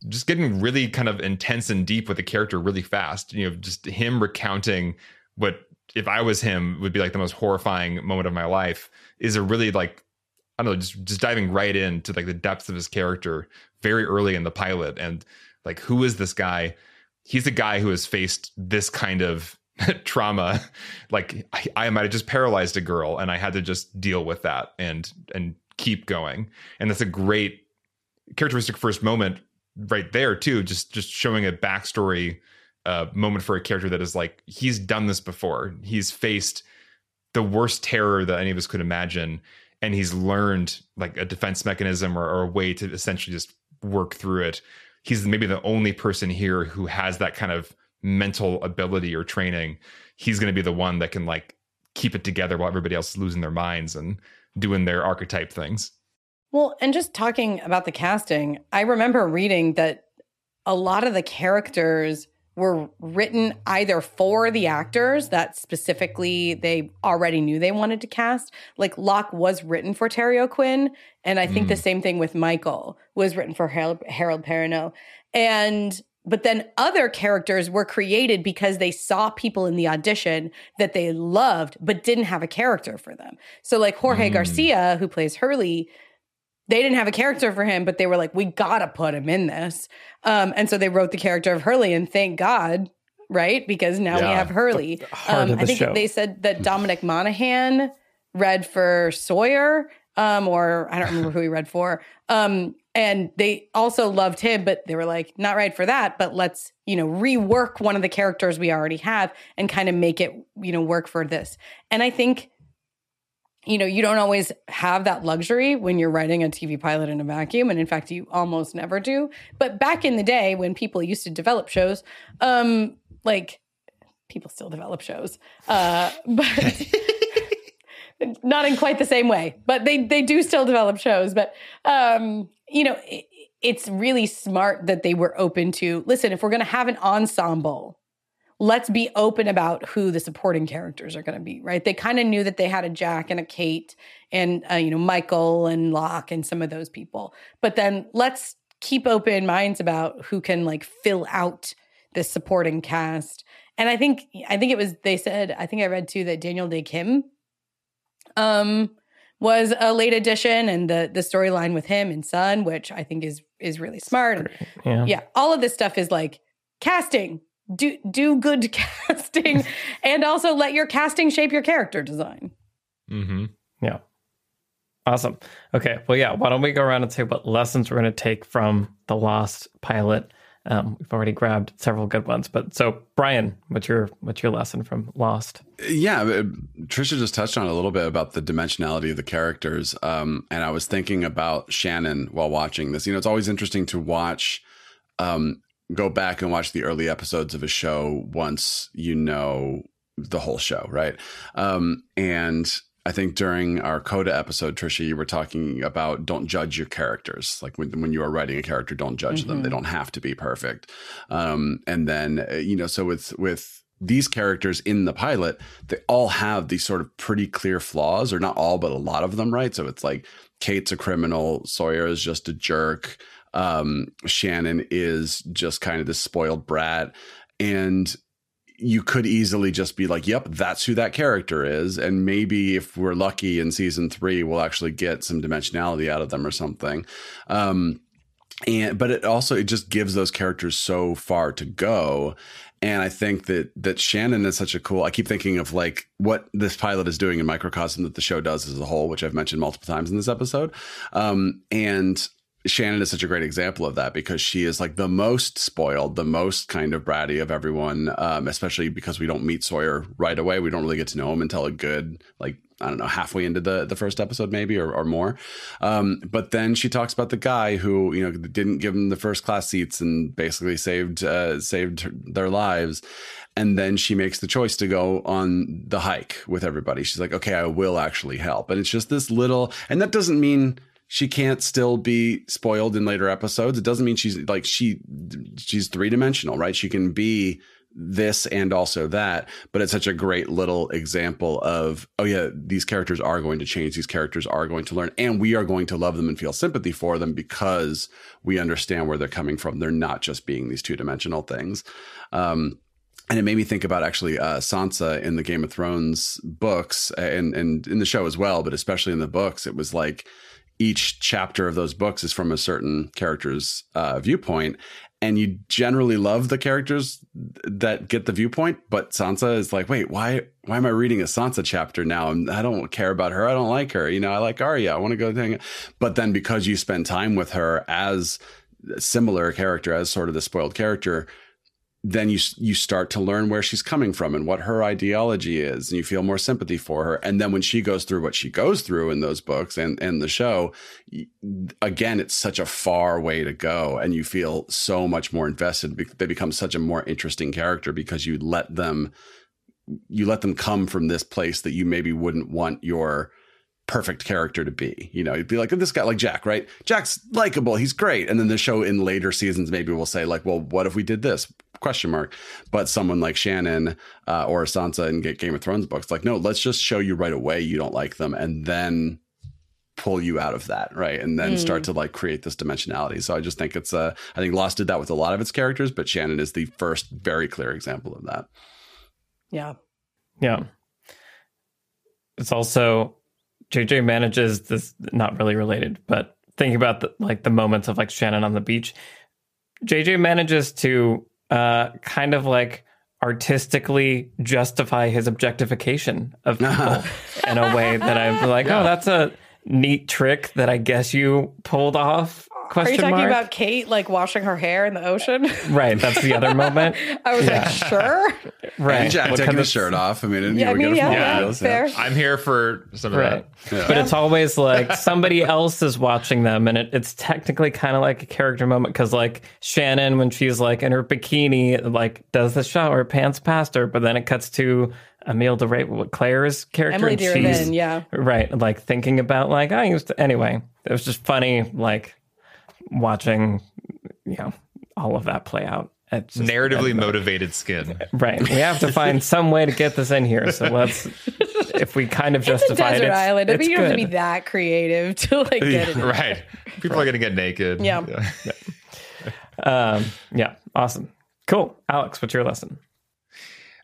Speaker 5: just getting really kind of intense and deep with the character really fast. You know, just him recounting what if I was him would be like the most horrifying moment of my life is a really like I don't know, just just diving right into like the depths of his character very early in the pilot and like who is this guy? He's a guy who has faced this kind of trauma. Like I, I might have just paralyzed a girl and I had to just deal with that and and keep going. And that's a great characteristic first moment right there too. Just just showing a backstory uh, moment for a character that is like he's done this before. He's faced the worst terror that any of us could imagine, and he's learned like a defense mechanism or, or a way to essentially just work through it. He's maybe the only person here who has that kind of mental ability or training. He's going to be the one that can like keep it together while everybody else is losing their minds and doing their archetype things.
Speaker 2: Well, and just talking about the casting, I remember reading that a lot of the characters were written either for the actors that specifically they already knew they wanted to cast. Like Locke was written for Terry O'Quinn, and I think the mm. same thing with Michael was written for Harold, Harold Perrineau. And but then other characters were created because they saw people in the audition that they loved but didn't have a character for them. So like Jorge
Speaker 5: Mm.
Speaker 2: Garcia who plays Hurley they didn't have a character for him, but they were like, we gotta put him in this. Um, and so they wrote the character of Hurley, and thank God, right? Because now we have Hurley. Um, I think
Speaker 1: show.
Speaker 2: they said that Dominic Monaghan read for Sawyer, um, or I don't remember who he read for. Um, and they also loved him, but they were like, not right for that, but let's, you know, rework one of the characters we already have and kind of make it, you know, work for this. And I think you know, you don't always have that luxury when you're writing a TV pilot in a vacuum. And in fact, you almost never do. But back in the day when people used to develop shows, um, like people still develop shows, uh, but not in quite the same way, but they, they do still develop shows. But, um, you know, it, it's really smart that they were open to listen, if we're going to have an ensemble, let's be open about who the supporting characters are going to be, right? They kind of knew that they had a Jack and a Kate and, uh, you know, Michael and Locke and some of those people. But then let's keep open minds about who can like fill out this supporting cast. And I think, I think it was, they said, I think I read too that Daniel Dae Kim um, was a late addition and the, the storyline with him and Sun, which I think is, is really smart. And
Speaker 1: Yeah.
Speaker 2: yeah all of this stuff is like casting do do good casting and also let your casting shape your character design
Speaker 5: Mm-hmm.
Speaker 1: Yeah. Awesome. Okay. Well, yeah. Why don't we go around and say what lessons we're going to take from the Lost pilot? Um, we've already grabbed several good ones, but so Brian, what's your what's your lesson from Lost?
Speaker 3: Yeah, uh, Trisha just touched on a little bit about the dimensionality of the characters, um, and I was thinking about Shannon while watching this. You know, it's always interesting to watch, um, go back and watch the early episodes of a show once you know the whole show, right? Um, and I think during our Coda episode, Trisha, you were talking about don't judge your characters. Like when, when you are writing a character, don't judge mm-hmm. them. They don't have to be perfect. Um, and then, uh, you know, so with, with, these characters in the pilot, they all have these sort of pretty clear flaws, or not all, but a lot of them, right? So it's like Kate's a criminal, Sawyer is just a jerk, um, Shannon is just kind of this spoiled brat. And you could easily just be like, yep, that's who that character is. And maybe if we're lucky in season three, we'll actually get some dimensionality out of them or something. Um, and but it also it just gives those characters so far to go and i think that that shannon is such a cool i keep thinking of like what this pilot is doing in microcosm that the show does as a whole which i've mentioned multiple times in this episode um, and Shannon is such a great example of that because she is like the most spoiled, the most kind of bratty of everyone, um, especially because we don't meet Sawyer right away. We don't really get to know him until a good, like, I don't know, halfway into the, the first episode, maybe or, or more. Um, but then she talks about the guy who, you know, didn't give them the first class seats and basically saved, uh, saved their lives. And then she makes the choice to go on the hike with everybody. She's like, okay, I will actually help. And it's just this little, and that doesn't mean she can't still be spoiled in later episodes. It doesn't mean she's like she she's three dimensional, right? She can be this and also that, but it's such a great little example of oh yeah, these characters are going to change. These characters are going to learn, and we are going to love them and feel sympathy for them because we understand where they're coming from. They're not just being these two dimensional things. Um, and it made me think about actually uh, Sansa in the Game of Thrones books and and in the show as well, but especially in the books, it was like each chapter of those books is from a certain character's uh, viewpoint. And you generally love the characters that get the viewpoint but sansa is like wait why why am i reading a sansa chapter now? And i don't care about her. I don't like her. You know i like arya. I want to go hang but then because you spend time with her as similar character as sort of the spoiled character then you you start to learn where she's coming from and what her ideology is and you feel more sympathy for her. And then when she goes through what she goes through in those books and and the show again it's such a far way to go and you feel so much more invested. They become such a more interesting character because you let them you let them come from this place that you maybe wouldn't want your perfect character to be. You know, you'd be like, this guy, like Jack, right? Jack's likable. He's great. And then the show in later seasons maybe will say, like, well, what if we did this? Question mark. But someone like Shannon uh, or Sansa in Game of Thrones books, like, no, let's just show you right away you don't like them, and then pull you out of that, right? And then mm. start to like create this dimensionality. So I just think it's uh I think Lost did that with a lot of its characters, but Shannon is the first very clear example of that.
Speaker 2: Yeah.
Speaker 1: Yeah. It's also JJ manages this not really related, but thinking about the, like the moments of like Shannon on the beach, JJ manages to uh, kind of like artistically justify his objectification of people in a way that I'm like, oh, yeah. oh, that's a neat trick that I guess you pulled off Question
Speaker 2: Are you talking
Speaker 1: mark?
Speaker 2: about Kate like washing her hair in the ocean?
Speaker 1: Right, that's the other moment.
Speaker 2: I was yeah. like, sure.
Speaker 3: Right, and Jack taking his shirt off. I mean, yeah, I mean, yeah,
Speaker 5: yeah, fair. I'm here for some of right.
Speaker 1: that. Yeah. But it's always like somebody else is watching them, and it, it's technically kind of like a character moment because, like Shannon, when she's like in her bikini, like does the shower pants past her, but then it cuts to Emile de Ray, Claire's character,
Speaker 2: Emily de yeah,
Speaker 1: right, like thinking about like I used to anyway. It was just funny, like watching, you know, all of that play out.
Speaker 5: Just, narratively motivated skin.
Speaker 1: Right. We have to find some way to get this in here. So let's, if we kind of justify
Speaker 2: it's a desert
Speaker 1: it,
Speaker 2: island.
Speaker 1: It's
Speaker 2: I mean, you
Speaker 1: don't
Speaker 2: have to be that creative to like get it.
Speaker 5: right. People right. are going to get naked.
Speaker 2: Yeah. yeah.
Speaker 1: yeah. Um, yeah. Awesome. Cool. Alex, what's your lesson?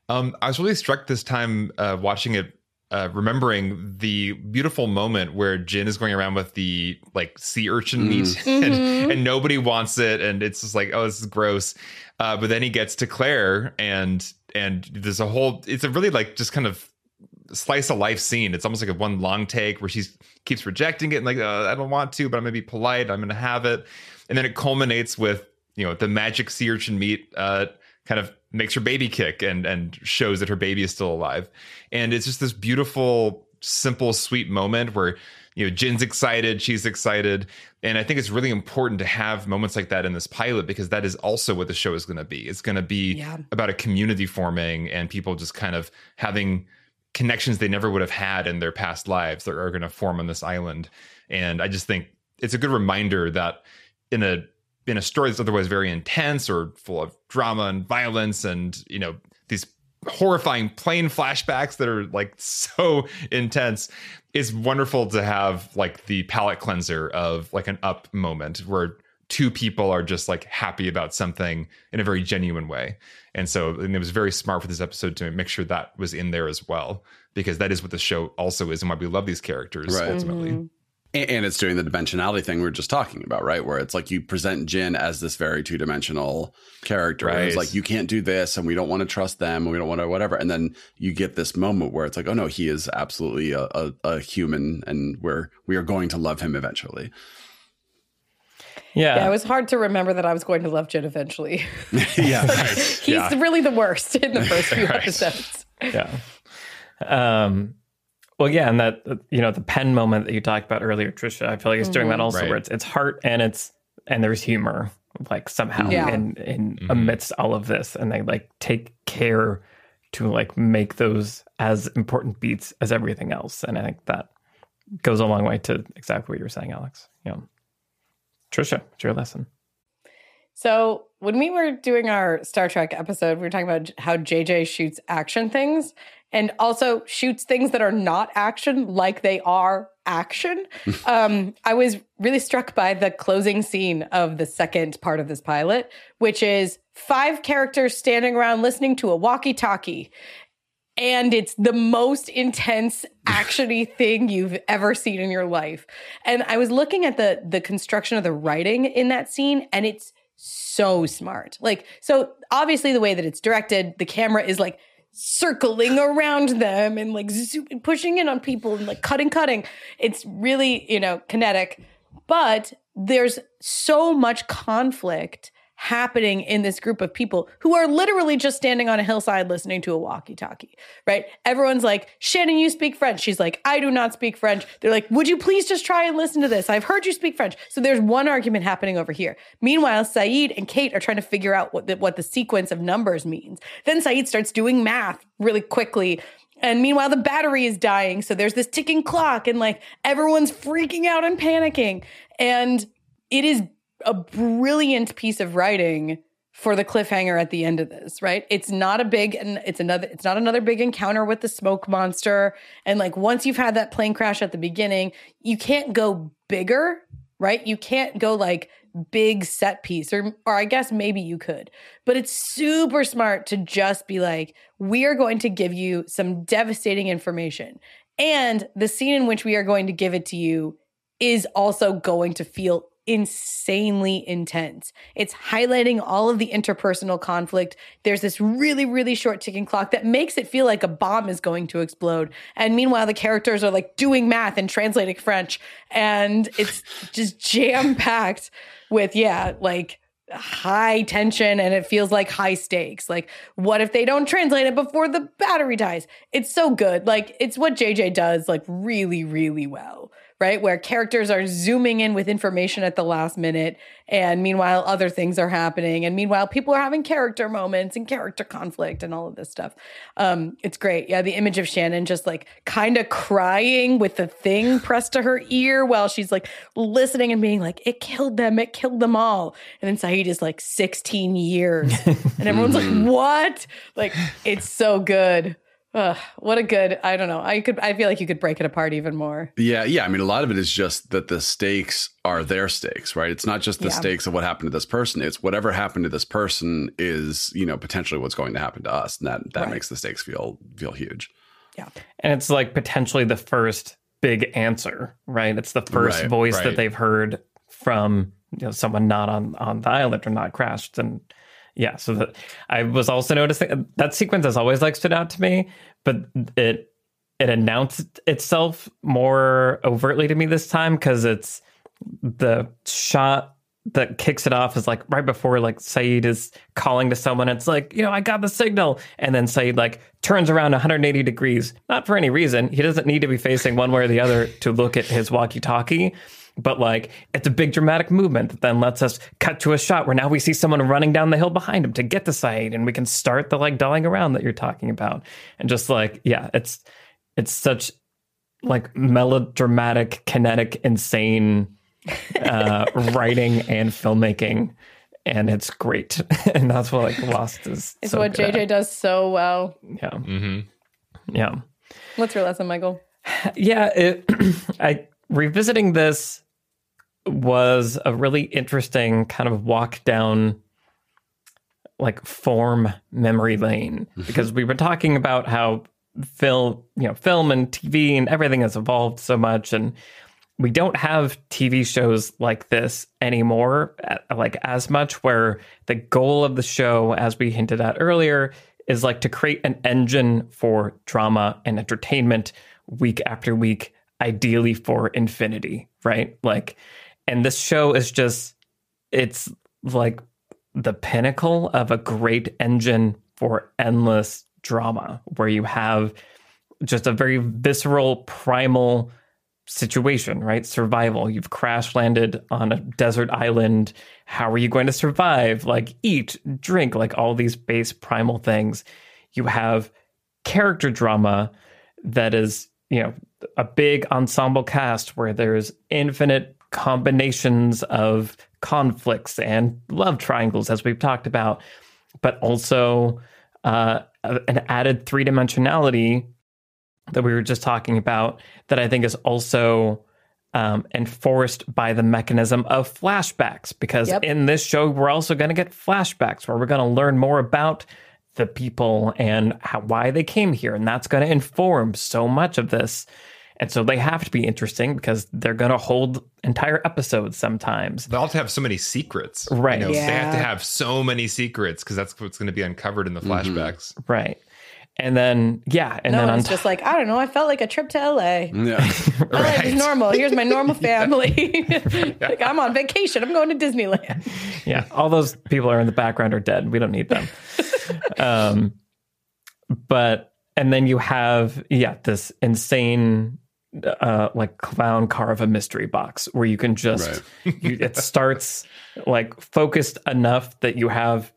Speaker 5: Um, I was really struck this time uh, watching it uh, remembering the beautiful moment where Jin is going around with the like sea urchin mm. meat and, mm-hmm. and, nobody wants it and it's just like oh this is gross uh, but then he gets to Claire and and there's a whole it's a really like just kind of slice of life scene it's almost like a one long take where she keeps rejecting it and like uh, I don't want to but I'm gonna be polite I'm gonna have it and then it culminates with you know the magic sea urchin meat uh, kind of makes her baby kick and and shows that her baby is still alive, and it's just this beautiful, simple, sweet moment where you know Jin's excited, she's excited, and I think it's really important to have moments like that in this pilot because that is also what the show is going to be. It's going to be
Speaker 2: Yeah.
Speaker 5: about a community forming and people just kind of having connections they never would have had in their past lives that are going to form on this island. And I just think it's a good reminder that in a in a story that's otherwise very intense or full of drama and violence and you know these horrifying plane flashbacks that are like so intense it's wonderful to have like the palate cleanser of like an up moment where two people are just like happy about something in a very genuine way and so and it was very smart for this episode to make sure that was in there as well because that is what the show also is and why we love these characters
Speaker 3: Right.
Speaker 5: ultimately
Speaker 2: Mm-hmm.
Speaker 3: And, and it's doing the dimensionality thing we were just talking about, right? Where it's like you present Jin as this very two dimensional character. where It's
Speaker 5: Right.
Speaker 3: like you can't do this, and we don't want to trust them, and we don't want to whatever. And then you get this moment where it's like, oh no, he is absolutely a, a, a human, and we're we are going to love him eventually.
Speaker 1: Yeah.
Speaker 2: Yeah, it was hard to remember that I was going to love Jin eventually.
Speaker 3: yeah,
Speaker 2: He's
Speaker 5: Yeah.
Speaker 2: really the worst in the first few
Speaker 5: Right.
Speaker 2: episodes.
Speaker 1: yeah. Um, well, yeah, and that you know the pen moment that you talked about earlier, Trisha. I feel like it's doing that mm-hmm. also,
Speaker 5: Right.
Speaker 1: where it's it's heart and it's and there's humor, like somehow
Speaker 2: Yeah.
Speaker 1: in in mm-hmm. amidst all of this, and they like take care to like make those as important beats as everything else, and I think that goes a long way to exactly what you were saying, Alex. Yeah, Trisha, it's your lesson.
Speaker 2: So when we were doing our Star Trek episode, we were talking about how JJ shoots action things and also shoots things that are not action like they are action. um, I was really struck by the closing scene of the second part of this pilot, which is five characters standing around listening to a walkie-talkie. And it's the most intense actiony thing you've ever seen in your life. And I was looking at the the construction of the writing in that scene, and it's so smart. Like, so obviously the way that it's directed, the camera is like circling around them and like pushing in on people and like cutting, cutting. It's really, you know, kinetic, but there's so much conflict happening in this group of people who are literally just standing on a hillside listening to a walkie-talkie, right? Everyone's like, "Shannon, you speak French." She's like, "I do not speak French." They're like, "Would you please just try and listen to this? I've heard you speak French." So there's one argument happening over here. Meanwhile, Sayid and Kate are trying to figure out what the, what the sequence of numbers means. Then Sayid starts doing math really quickly. And meanwhile, the battery is dying. So there's this ticking clock, and like everyone's freaking out and panicking. And it is a brilliant piece of writing for the cliffhanger at the end of this, right? It's not a big and it's another it's not another big encounter with the smoke monster and like once you've had that plane crash at the beginning, you can't go bigger, right? You can't go like big set piece or or I guess maybe you could. But it's super smart to just be like we are going to give you some devastating information. And the scene in which we are going to give it to you is also going to feel insanely intense. It's highlighting all of the interpersonal conflict. There's this really, really short ticking clock that makes it feel like a bomb is going to explode. And meanwhile, the characters are like doing math and translating French. And it's just jam packed with, yeah, like high tension and it feels like high stakes. Like, what if they don't translate it before the battery dies? It's so good. Like, it's what JJ does, like, really, really well, right? Where characters are zooming in with information at the last minute. And meanwhile, other things are happening. And meanwhile, people are having character moments and character conflict and all of this stuff. Um, it's great. Yeah, the image of Shannon just like kind of crying with the thing pressed to her ear while she's like listening and being like, it killed them, it killed them all. And then Sayid is like 16 years. And everyone's like, what? Like, it's so good. Ugh, what a good, I don't know. I could, I feel like you could break it apart even more.
Speaker 3: Yeah, yeah. I mean, a lot of it is just that the stakes are their stakes, right? It's not just the
Speaker 2: Yeah.
Speaker 3: stakes of what happened to this person. It's whatever happened to this person is, you know, potentially what's going to happen to us, and that that
Speaker 2: Right.
Speaker 3: makes the stakes feel feel huge. Yeah.
Speaker 1: And it's like potentially the first big answer, right? It's the first
Speaker 3: Right,
Speaker 1: voice
Speaker 5: right.
Speaker 1: that they've heard from you know someone not on on the island or not crashed. And yeah, so that I was also noticing that sequence has always like stood out to me, but it it announced itself more overtly to me this time because it's the shot that kicks it off is like right before like Sayid is calling to someone. It's like, you know, I got the signal. And then Sayid like turns around 180 degrees, not for any reason. He doesn't need to be facing one way or the other to look at his walkie talkie. But like it's a big dramatic movement that then lets us cut to a shot where now we see someone running down the hill behind him to get to Sayid and we can start the like dolling around that you're talking about. And just like, yeah, it's it's such like melodramatic, kinetic, insane uh, writing and filmmaking, and it's great. and that's what like Lost is.
Speaker 2: It's
Speaker 1: so
Speaker 2: what
Speaker 1: good
Speaker 2: JJ
Speaker 1: at.
Speaker 2: does so well.
Speaker 1: Yeah,
Speaker 5: Mm-hmm.
Speaker 1: yeah,
Speaker 2: What's your lesson, Michael?
Speaker 1: yeah. It, I revisiting this was a really interesting kind of walk down like form memory lane. Mm-hmm. Because we've been talking about how film you know film and tv and everything has evolved so much and we don't have tv shows like this anymore like as much where the goal of the show as we hinted at earlier is like to create an engine for drama and entertainment week after week ideally for infinity right? Like and this show is just it's like the pinnacle of a great engine for endless drama where you have just a very visceral primal situation right? Survival. You've crash landed on a desert island. How are you going to survive? Like eat drink like all these base primal things. You have character drama that is you know a big ensemble cast where there's infinite combinations of conflicts and love triangles as we've talked about but also uh, an added three dimensionality that we were just talking about that I think is also um, enforced by the mechanism of flashbacks. Because
Speaker 2: Yep.
Speaker 1: in this show, we're also going to get flashbacks where we're going to learn more about the people and how, why they came here. And that's going to inform so much of this. And so they have to be interesting because they're going to hold entire episodes sometimes.
Speaker 5: They all have to have so many secrets.
Speaker 1: Right.
Speaker 5: You know, They have to have so many secrets because that's what's going to be uncovered in the flashbacks.
Speaker 1: Right. And then, yeah. And
Speaker 2: no,
Speaker 1: then on
Speaker 2: it's just like I don't know. I felt like a trip to LA.
Speaker 3: Yeah.
Speaker 2: My life is normal. Here's my normal family. like I'm on vacation. I'm going to Disneyland.
Speaker 1: yeah, all those people are in the background are dead. We don't need them. um, but and then you have yeah this insane uh like clown car of a mystery box where you can just you, it starts like focused enough that you have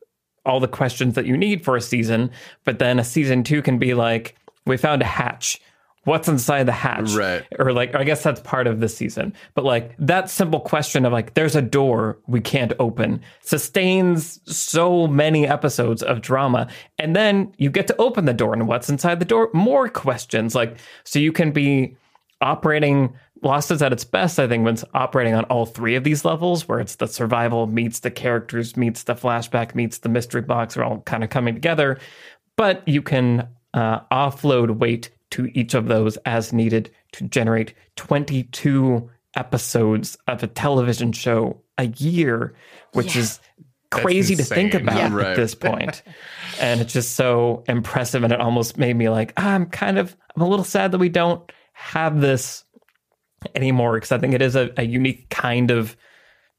Speaker 1: all the questions that you need for a season but then a season two can be like we found a hatch. What's inside the hatch?
Speaker 3: Right.
Speaker 1: or like i guess that's part of the season. But like that simple question of like there's a door we can't open sustains so many episodes of drama. And then you get to open the door and what's inside the door? More questions. Like so you can be operating lost is at its best i think when it's operating on all three of these levels where it's the survival meets the characters meets the flashback meets the mystery box are all kind of coming together but you can uh, offload weight to each of those as needed to generate 22 episodes of a television show a year, which is crazy to think about
Speaker 3: Yeah.
Speaker 1: at
Speaker 3: Right.
Speaker 1: this point. and it's just so impressive. And it almost made me like, "Ah, I'm kind of, I'm a little sad that we don't have this anymore because I think it is a, a unique kind of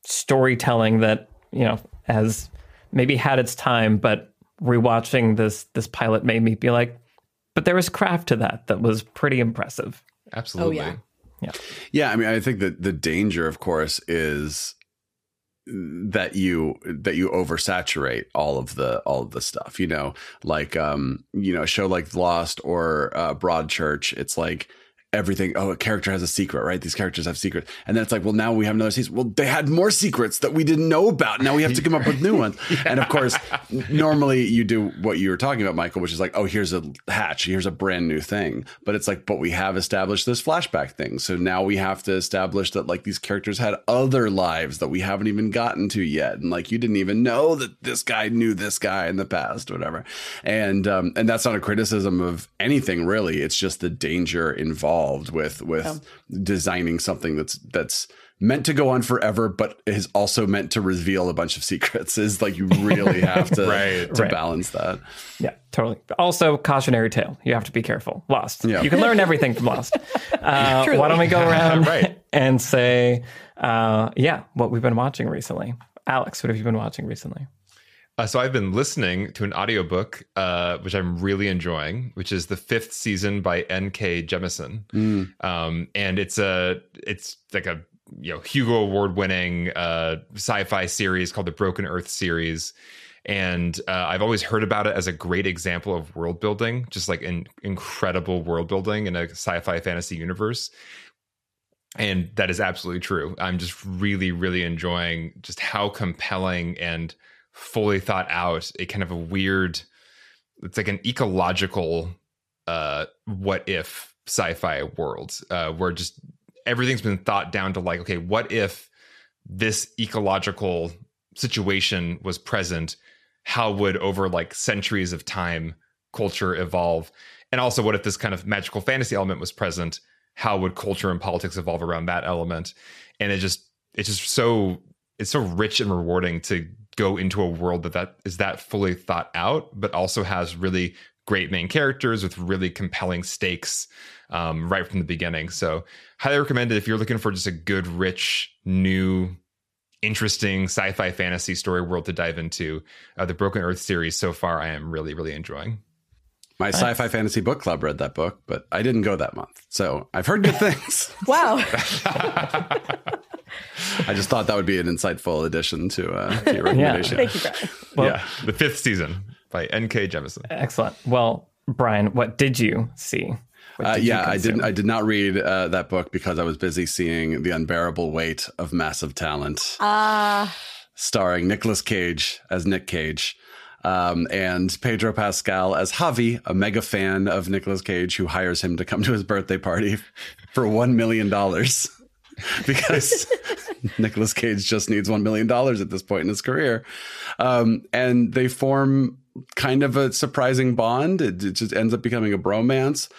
Speaker 1: storytelling that, you know, has maybe had its time, but rewatching this this pilot made me be like, but there was craft to that that was pretty impressive.
Speaker 5: Absolutely.
Speaker 2: yeah.
Speaker 3: Yeah, I mean, I think that the danger, of course, is that you that you oversaturate all of the all of the stuff. You know, like um, you know, a show like Lost or uh, Broadchurch. It's like everything. Oh, a character has a secret, right? These characters have secrets, and then it's like, well, now we have another season. Well, they had more secrets that we didn't know about. Now we have to come up with new ones. And of course, normally you do what you were talking about, Michael, which is like, oh, here's a hatch, here's a brand new thing. But it's like, but we have established this flashback thing, so now we have to establish that like these characters had other lives that we haven't even gotten to yet, and like you didn't even know that this guy knew this guy in the past, whatever. And um, and that's not a criticism of anything really. It's just the danger involved with with designing something that's that's meant to go on forever, but is also meant to reveal a bunch of secrets. Is like you really have to
Speaker 5: Right.
Speaker 3: to
Speaker 1: Right.
Speaker 3: balance that.
Speaker 1: Yeah, totally. Also, cautionary tale. You have to be careful. Lost.
Speaker 3: Yeah.
Speaker 1: You can learn everything from Lost. Uh, why don't we go around
Speaker 5: Right.
Speaker 1: and say uh, yeah, what we've been watching recently. Alex, what have you been watching recently?
Speaker 5: Uh, so I've been listening to an audiobook, uh, which I'm really enjoying, which is the fifth season by N.K. Jemisin.
Speaker 3: Mm.
Speaker 5: Um, and it's a it's like a you know Hugo Award winning uh, sci-fi series called the Broken Earth series. And uh, I've always heard about it as a great example of world building, just like an incredible world building in a sci-fi fantasy universe. And that is absolutely true. I'm just really, really enjoying just how compelling and fully thought out a kind of a weird it's like an ecological uh what if sci-fi world uh where just everything's been thought down to like okay what if this ecological situation was present? How would over like centuries of time culture evolve? And also what if this kind of magical fantasy element was present? How would culture and politics evolve around that element? And it just it's just so it's so rich and rewarding to go into a world that that is that fully thought out, but also has really great main characters with really compelling stakes um, right from the beginning. So, highly recommend it if you're looking for just a good, rich, new, interesting sci-fi fantasy story world to dive into. Uh, the Broken Earth series so far, I am really, really enjoying.
Speaker 3: My nice. sci-fi fantasy book club read that book, but I didn't go that month, so I've heard good things.
Speaker 2: wow.
Speaker 3: I just thought that would be an insightful addition to, uh, to your recommendation.
Speaker 2: Yeah. Thank you, Brian.
Speaker 5: Well, yeah, the fifth season by N.K. Jemisin.
Speaker 1: Excellent. Well, Brian, what did you see?
Speaker 3: Uh, yeah, you I didn't. I did not read uh, that book because I was busy seeing the unbearable weight of massive talent.
Speaker 2: Uh...
Speaker 3: Starring Nicolas Cage as Nick Cage. Um, and Pedro Pascal as Javi, a mega fan of Nicolas Cage, who hires him to come to his birthday party for $1 million. because Nicolas Cage just needs $1 million at this point in his career. Um, and they form kind of a surprising bond. It, it, just ends up becoming a bromance,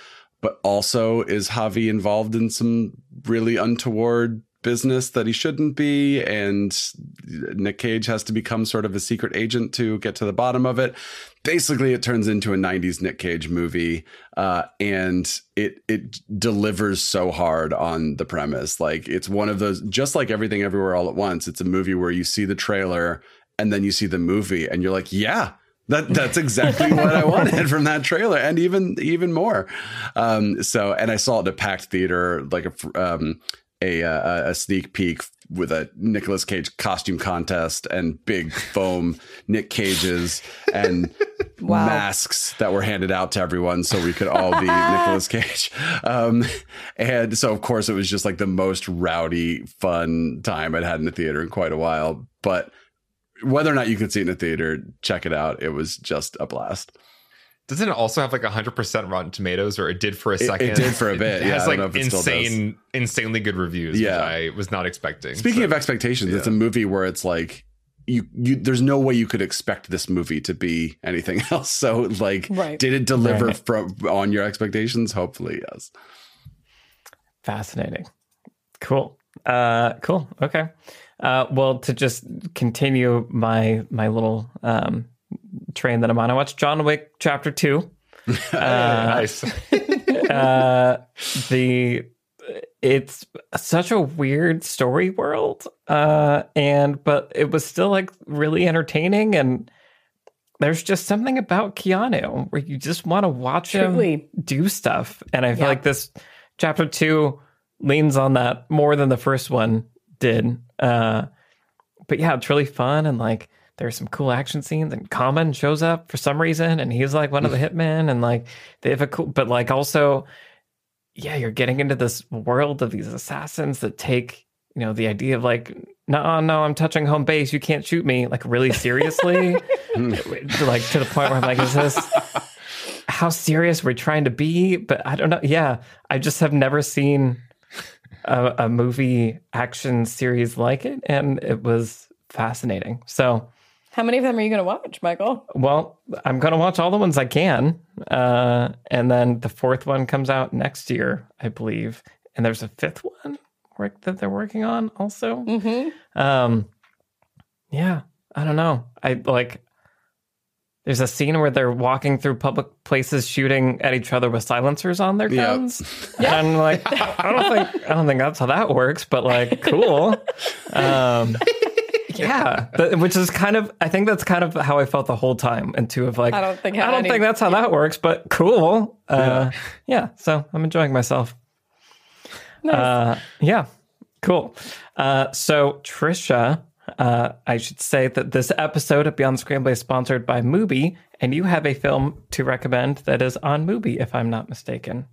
Speaker 3: but also is Javi involved in some really untoward business that he shouldn't be and Nick Cage has to become sort of a secret agent to get to the bottom of it. Basically it turns into a 90s Nick Cage movie uh, and it it delivers so hard on the premise. Like it's one of those just like everything everywhere all at once. It's a movie where you see the trailer and then you see the movie and you're like, "Yeah, that that's exactly what I wanted from that trailer, and even even more. Um, so, and I saw it at a packed theater, like a um, a, a, a sneak peek with a Nicolas Cage costume contest and big foam Nick Cages and wow. masks that were handed out to everyone so we could all be Nicolas Cage. Um, and so, of course, it was just like the most rowdy, fun time I'd had in the theater in quite a while. But whether or not you could see it in the theater, check it out. It was just a blast.
Speaker 5: Doesn't it also have like 100% Rotten Tomatoes, or it did for a second?
Speaker 3: It, it did for a bit.
Speaker 5: It
Speaker 3: yeah,
Speaker 5: has like insane, insanely good reviews, yeah. I was not expecting.
Speaker 3: Speaking so, of expectations, yeah. it's a movie where it's like you, you, there's no way you could expect this movie to be anything else. So, like, right. did it deliver right. from on your expectations? Hopefully, yes.
Speaker 1: Fascinating. Cool. Uh, cool. Okay. Uh, well, to just continue my my little um, train that I'm on. I watched John Wick Chapter Two.
Speaker 5: uh, nice.
Speaker 1: uh, the it's such a weird story world, uh, and but it was still like really entertaining, and there's just something about Keanu where you just want to watch Truly. him do stuff, and I feel yeah. like this Chapter Two leans on that more than the first one did. Uh, but yeah, it's really fun and like there's some cool action scenes and Common shows up for some reason and he's like one of the mm. hitmen and like they have a cool but like also yeah, you're getting into this world of these assassins that take, you know, the idea of like, no, no, I'm touching home base, you can't shoot me, like really seriously. like to the point where I'm like, is this how serious we're trying to be? But I don't know. Yeah. I just have never seen a, a movie action series like it, and it was fascinating. So
Speaker 2: how many of them are you going to watch, Michael?
Speaker 1: Well, I'm going to watch all the ones I can. Uh, and then the fourth one comes out next year, I believe. And there's a fifth one work that they're working on also.
Speaker 2: Mm-hmm.
Speaker 1: Um, yeah, I don't know. I like there's a scene where they're walking through public places shooting at each other with silencers on their
Speaker 3: Yep.
Speaker 1: guns. And I'm like, I don't think I don't think that's how that works, but like cool. Um yeah, Th- which is kind of I think that's kind of how I felt the whole time and two of like
Speaker 2: I don't think
Speaker 1: I don't
Speaker 2: any-
Speaker 1: think that's how that works, but cool. Uh yeah, so I'm enjoying myself. Uh, yeah, cool. Uh, so, Trisha, uh, I should say that this episode of Beyond the Screenplay is sponsored by Mubi, and you have a film to recommend that is on Mubi, if I'm not mistaken.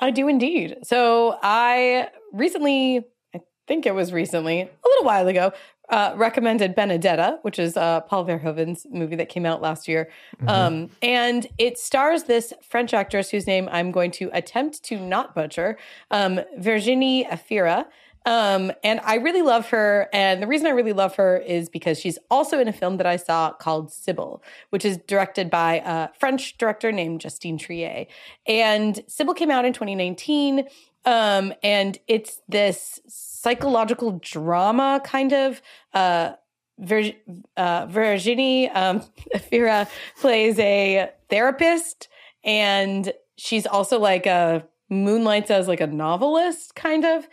Speaker 2: I do indeed. So I recently, I think it was recently, a little while ago, uh, recommended Benedetta, which is uh, Paul Verhoeven's movie that came out last year. Um, and it stars this French actress whose name I'm going to attempt to not butcher, um, Virginie Efira. Um, and I really love her. And the reason I really love her is because she's also in a film that I saw called Sybil, which is directed by a French director named Justine Triet. And Sybil came out in 2019. Um, and it's this psychological drama kind of. Uh, Vir- uh, Virginie um, Efira plays a therapist, and she's also like a moonlights as like a novelist, kind of.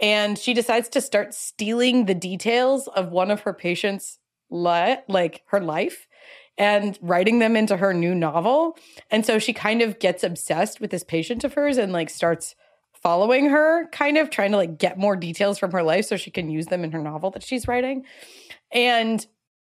Speaker 2: And she decides to start stealing the details of one of her patients' li- like her life and writing them into her new novel. And so she kind of gets obsessed with this patient of hers and like starts following her, kind of trying to like get more details from her life so she can use them in her novel that she's writing. And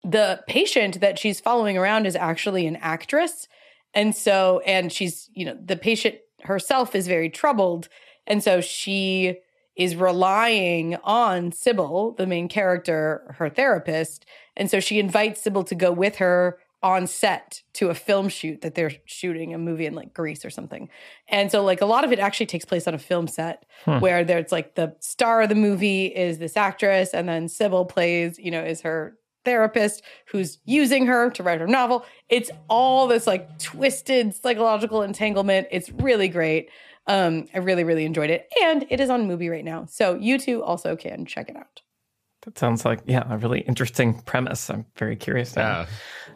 Speaker 2: the patient that she's following around is actually an actress. And so, and she's, you know, the patient herself is very troubled. And so she is relying on Sybil, the main character, her therapist. And so she invites Sybil to go with her on set to a film shoot that they're shooting a Mubi in like Greece or something. And so like a lot of it actually takes place on a film set where there's like the star of the movie is this actress and then Sybil plays, you know, is her therapist who's using her to write her novel. It's all this like twisted psychological entanglement. It's really great. Um, I really, really enjoyed it. And it is on movie right now. So you two also can check it out.
Speaker 1: That sounds like, yeah, a really interesting premise. I'm very curious. now.
Speaker 5: Yeah.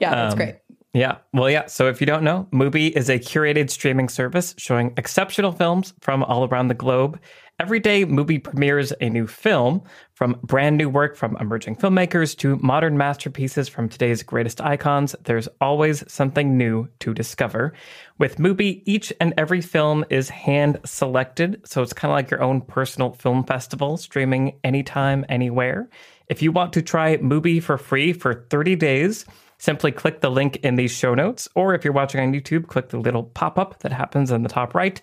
Speaker 2: Yeah, that's
Speaker 1: Um,
Speaker 2: great.
Speaker 1: Yeah. Well, yeah. So if you don't know, Mubi is a curated streaming service showing exceptional films from all around the globe. Every day, Mubi premieres a new film from brand new work from emerging filmmakers to modern masterpieces from today's greatest icons. There's always something new to discover. With Mubi, each and every film is hand selected. So it's kind of like your own personal film festival, streaming anytime, anywhere. If you want to try Mubi for free for 30 days, Simply click the link in these show notes, or if you're watching on YouTube, click the little pop up that happens in the top right,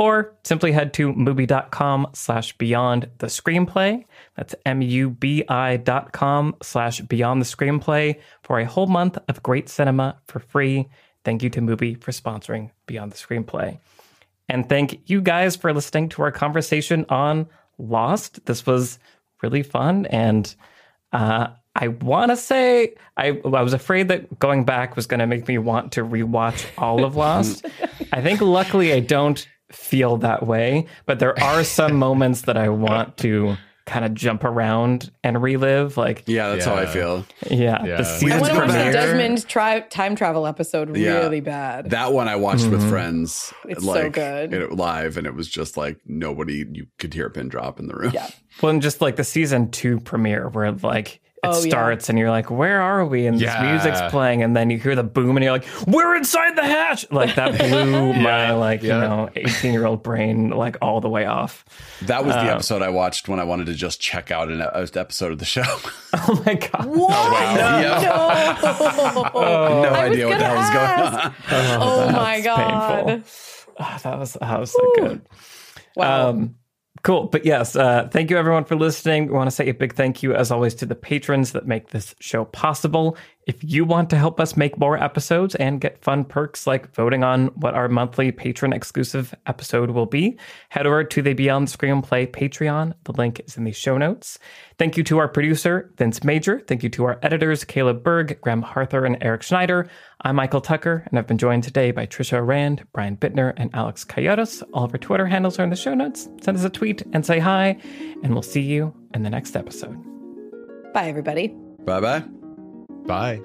Speaker 1: or simply head to mubi.com slash beyond the screenplay. That's M U B I dot com slash beyond the screenplay for a whole month of great cinema for free. Thank you to Mubi for sponsoring Beyond the Screenplay. And thank you guys for listening to our conversation on Lost. This was really fun. And uh, I want to say, I, I was afraid that going back was going to make me want to rewatch all of Lost. I think luckily I don't feel that way, but there are some moments that I want to kind of jump around and relive. Like,
Speaker 3: Yeah, that's how I feel.
Speaker 1: yeah,
Speaker 5: Yeah.
Speaker 1: the
Speaker 5: I
Speaker 1: season
Speaker 2: I want to watch the. Desmond tri- time travel episode
Speaker 3: Yeah.
Speaker 2: really bad.
Speaker 3: That one I watched with mm-hmm. friends,
Speaker 2: It's so good.
Speaker 3: it- live, and it was just like nobody. You could hear a pin drop in the room.
Speaker 2: Yeah.
Speaker 1: Well, and just like the season two premiere where like it
Speaker 2: Oh, yeah.
Speaker 1: starts and you're like, where are we? And
Speaker 5: Yeah.
Speaker 1: this music's playing, and then you hear the boom and you're like, we're inside the hatch. Like that blew my like, you know, 18 year old brain like all the way off.
Speaker 3: That was the episode I watched when I wanted to just check out an an episode of the show.
Speaker 1: Oh my God.
Speaker 2: What?
Speaker 3: Yeah.
Speaker 2: No.
Speaker 3: no
Speaker 2: I was
Speaker 3: idea what the hell was going on.
Speaker 2: Oh my god.
Speaker 1: painful. Ah, that was that was so good.
Speaker 2: Wow.
Speaker 1: Um, cool. But yes, uh, thank you everyone for listening. We want to say a big thank you, as always, to the patrons that make this show possible. If you want to help us make more episodes and get fun perks like voting on what our monthly patron exclusive episode will be, head over to the Beyond Screenplay Patreon. The link is in the show notes. Thank you to our producer, Vince Major. Thank you to our editors, Caleb Berg, Graham Harther, and Eric Schneider. I'm Michael Tucker, and I've been joined today by Trisha Rand, Brian Bittner, and Alex Coyotes. All of our Twitter handles are in the show notes. Send us a tweet and say hi, and we'll see you in the next episode.
Speaker 2: Bye everybody.
Speaker 3: Bye bye.
Speaker 5: Bye.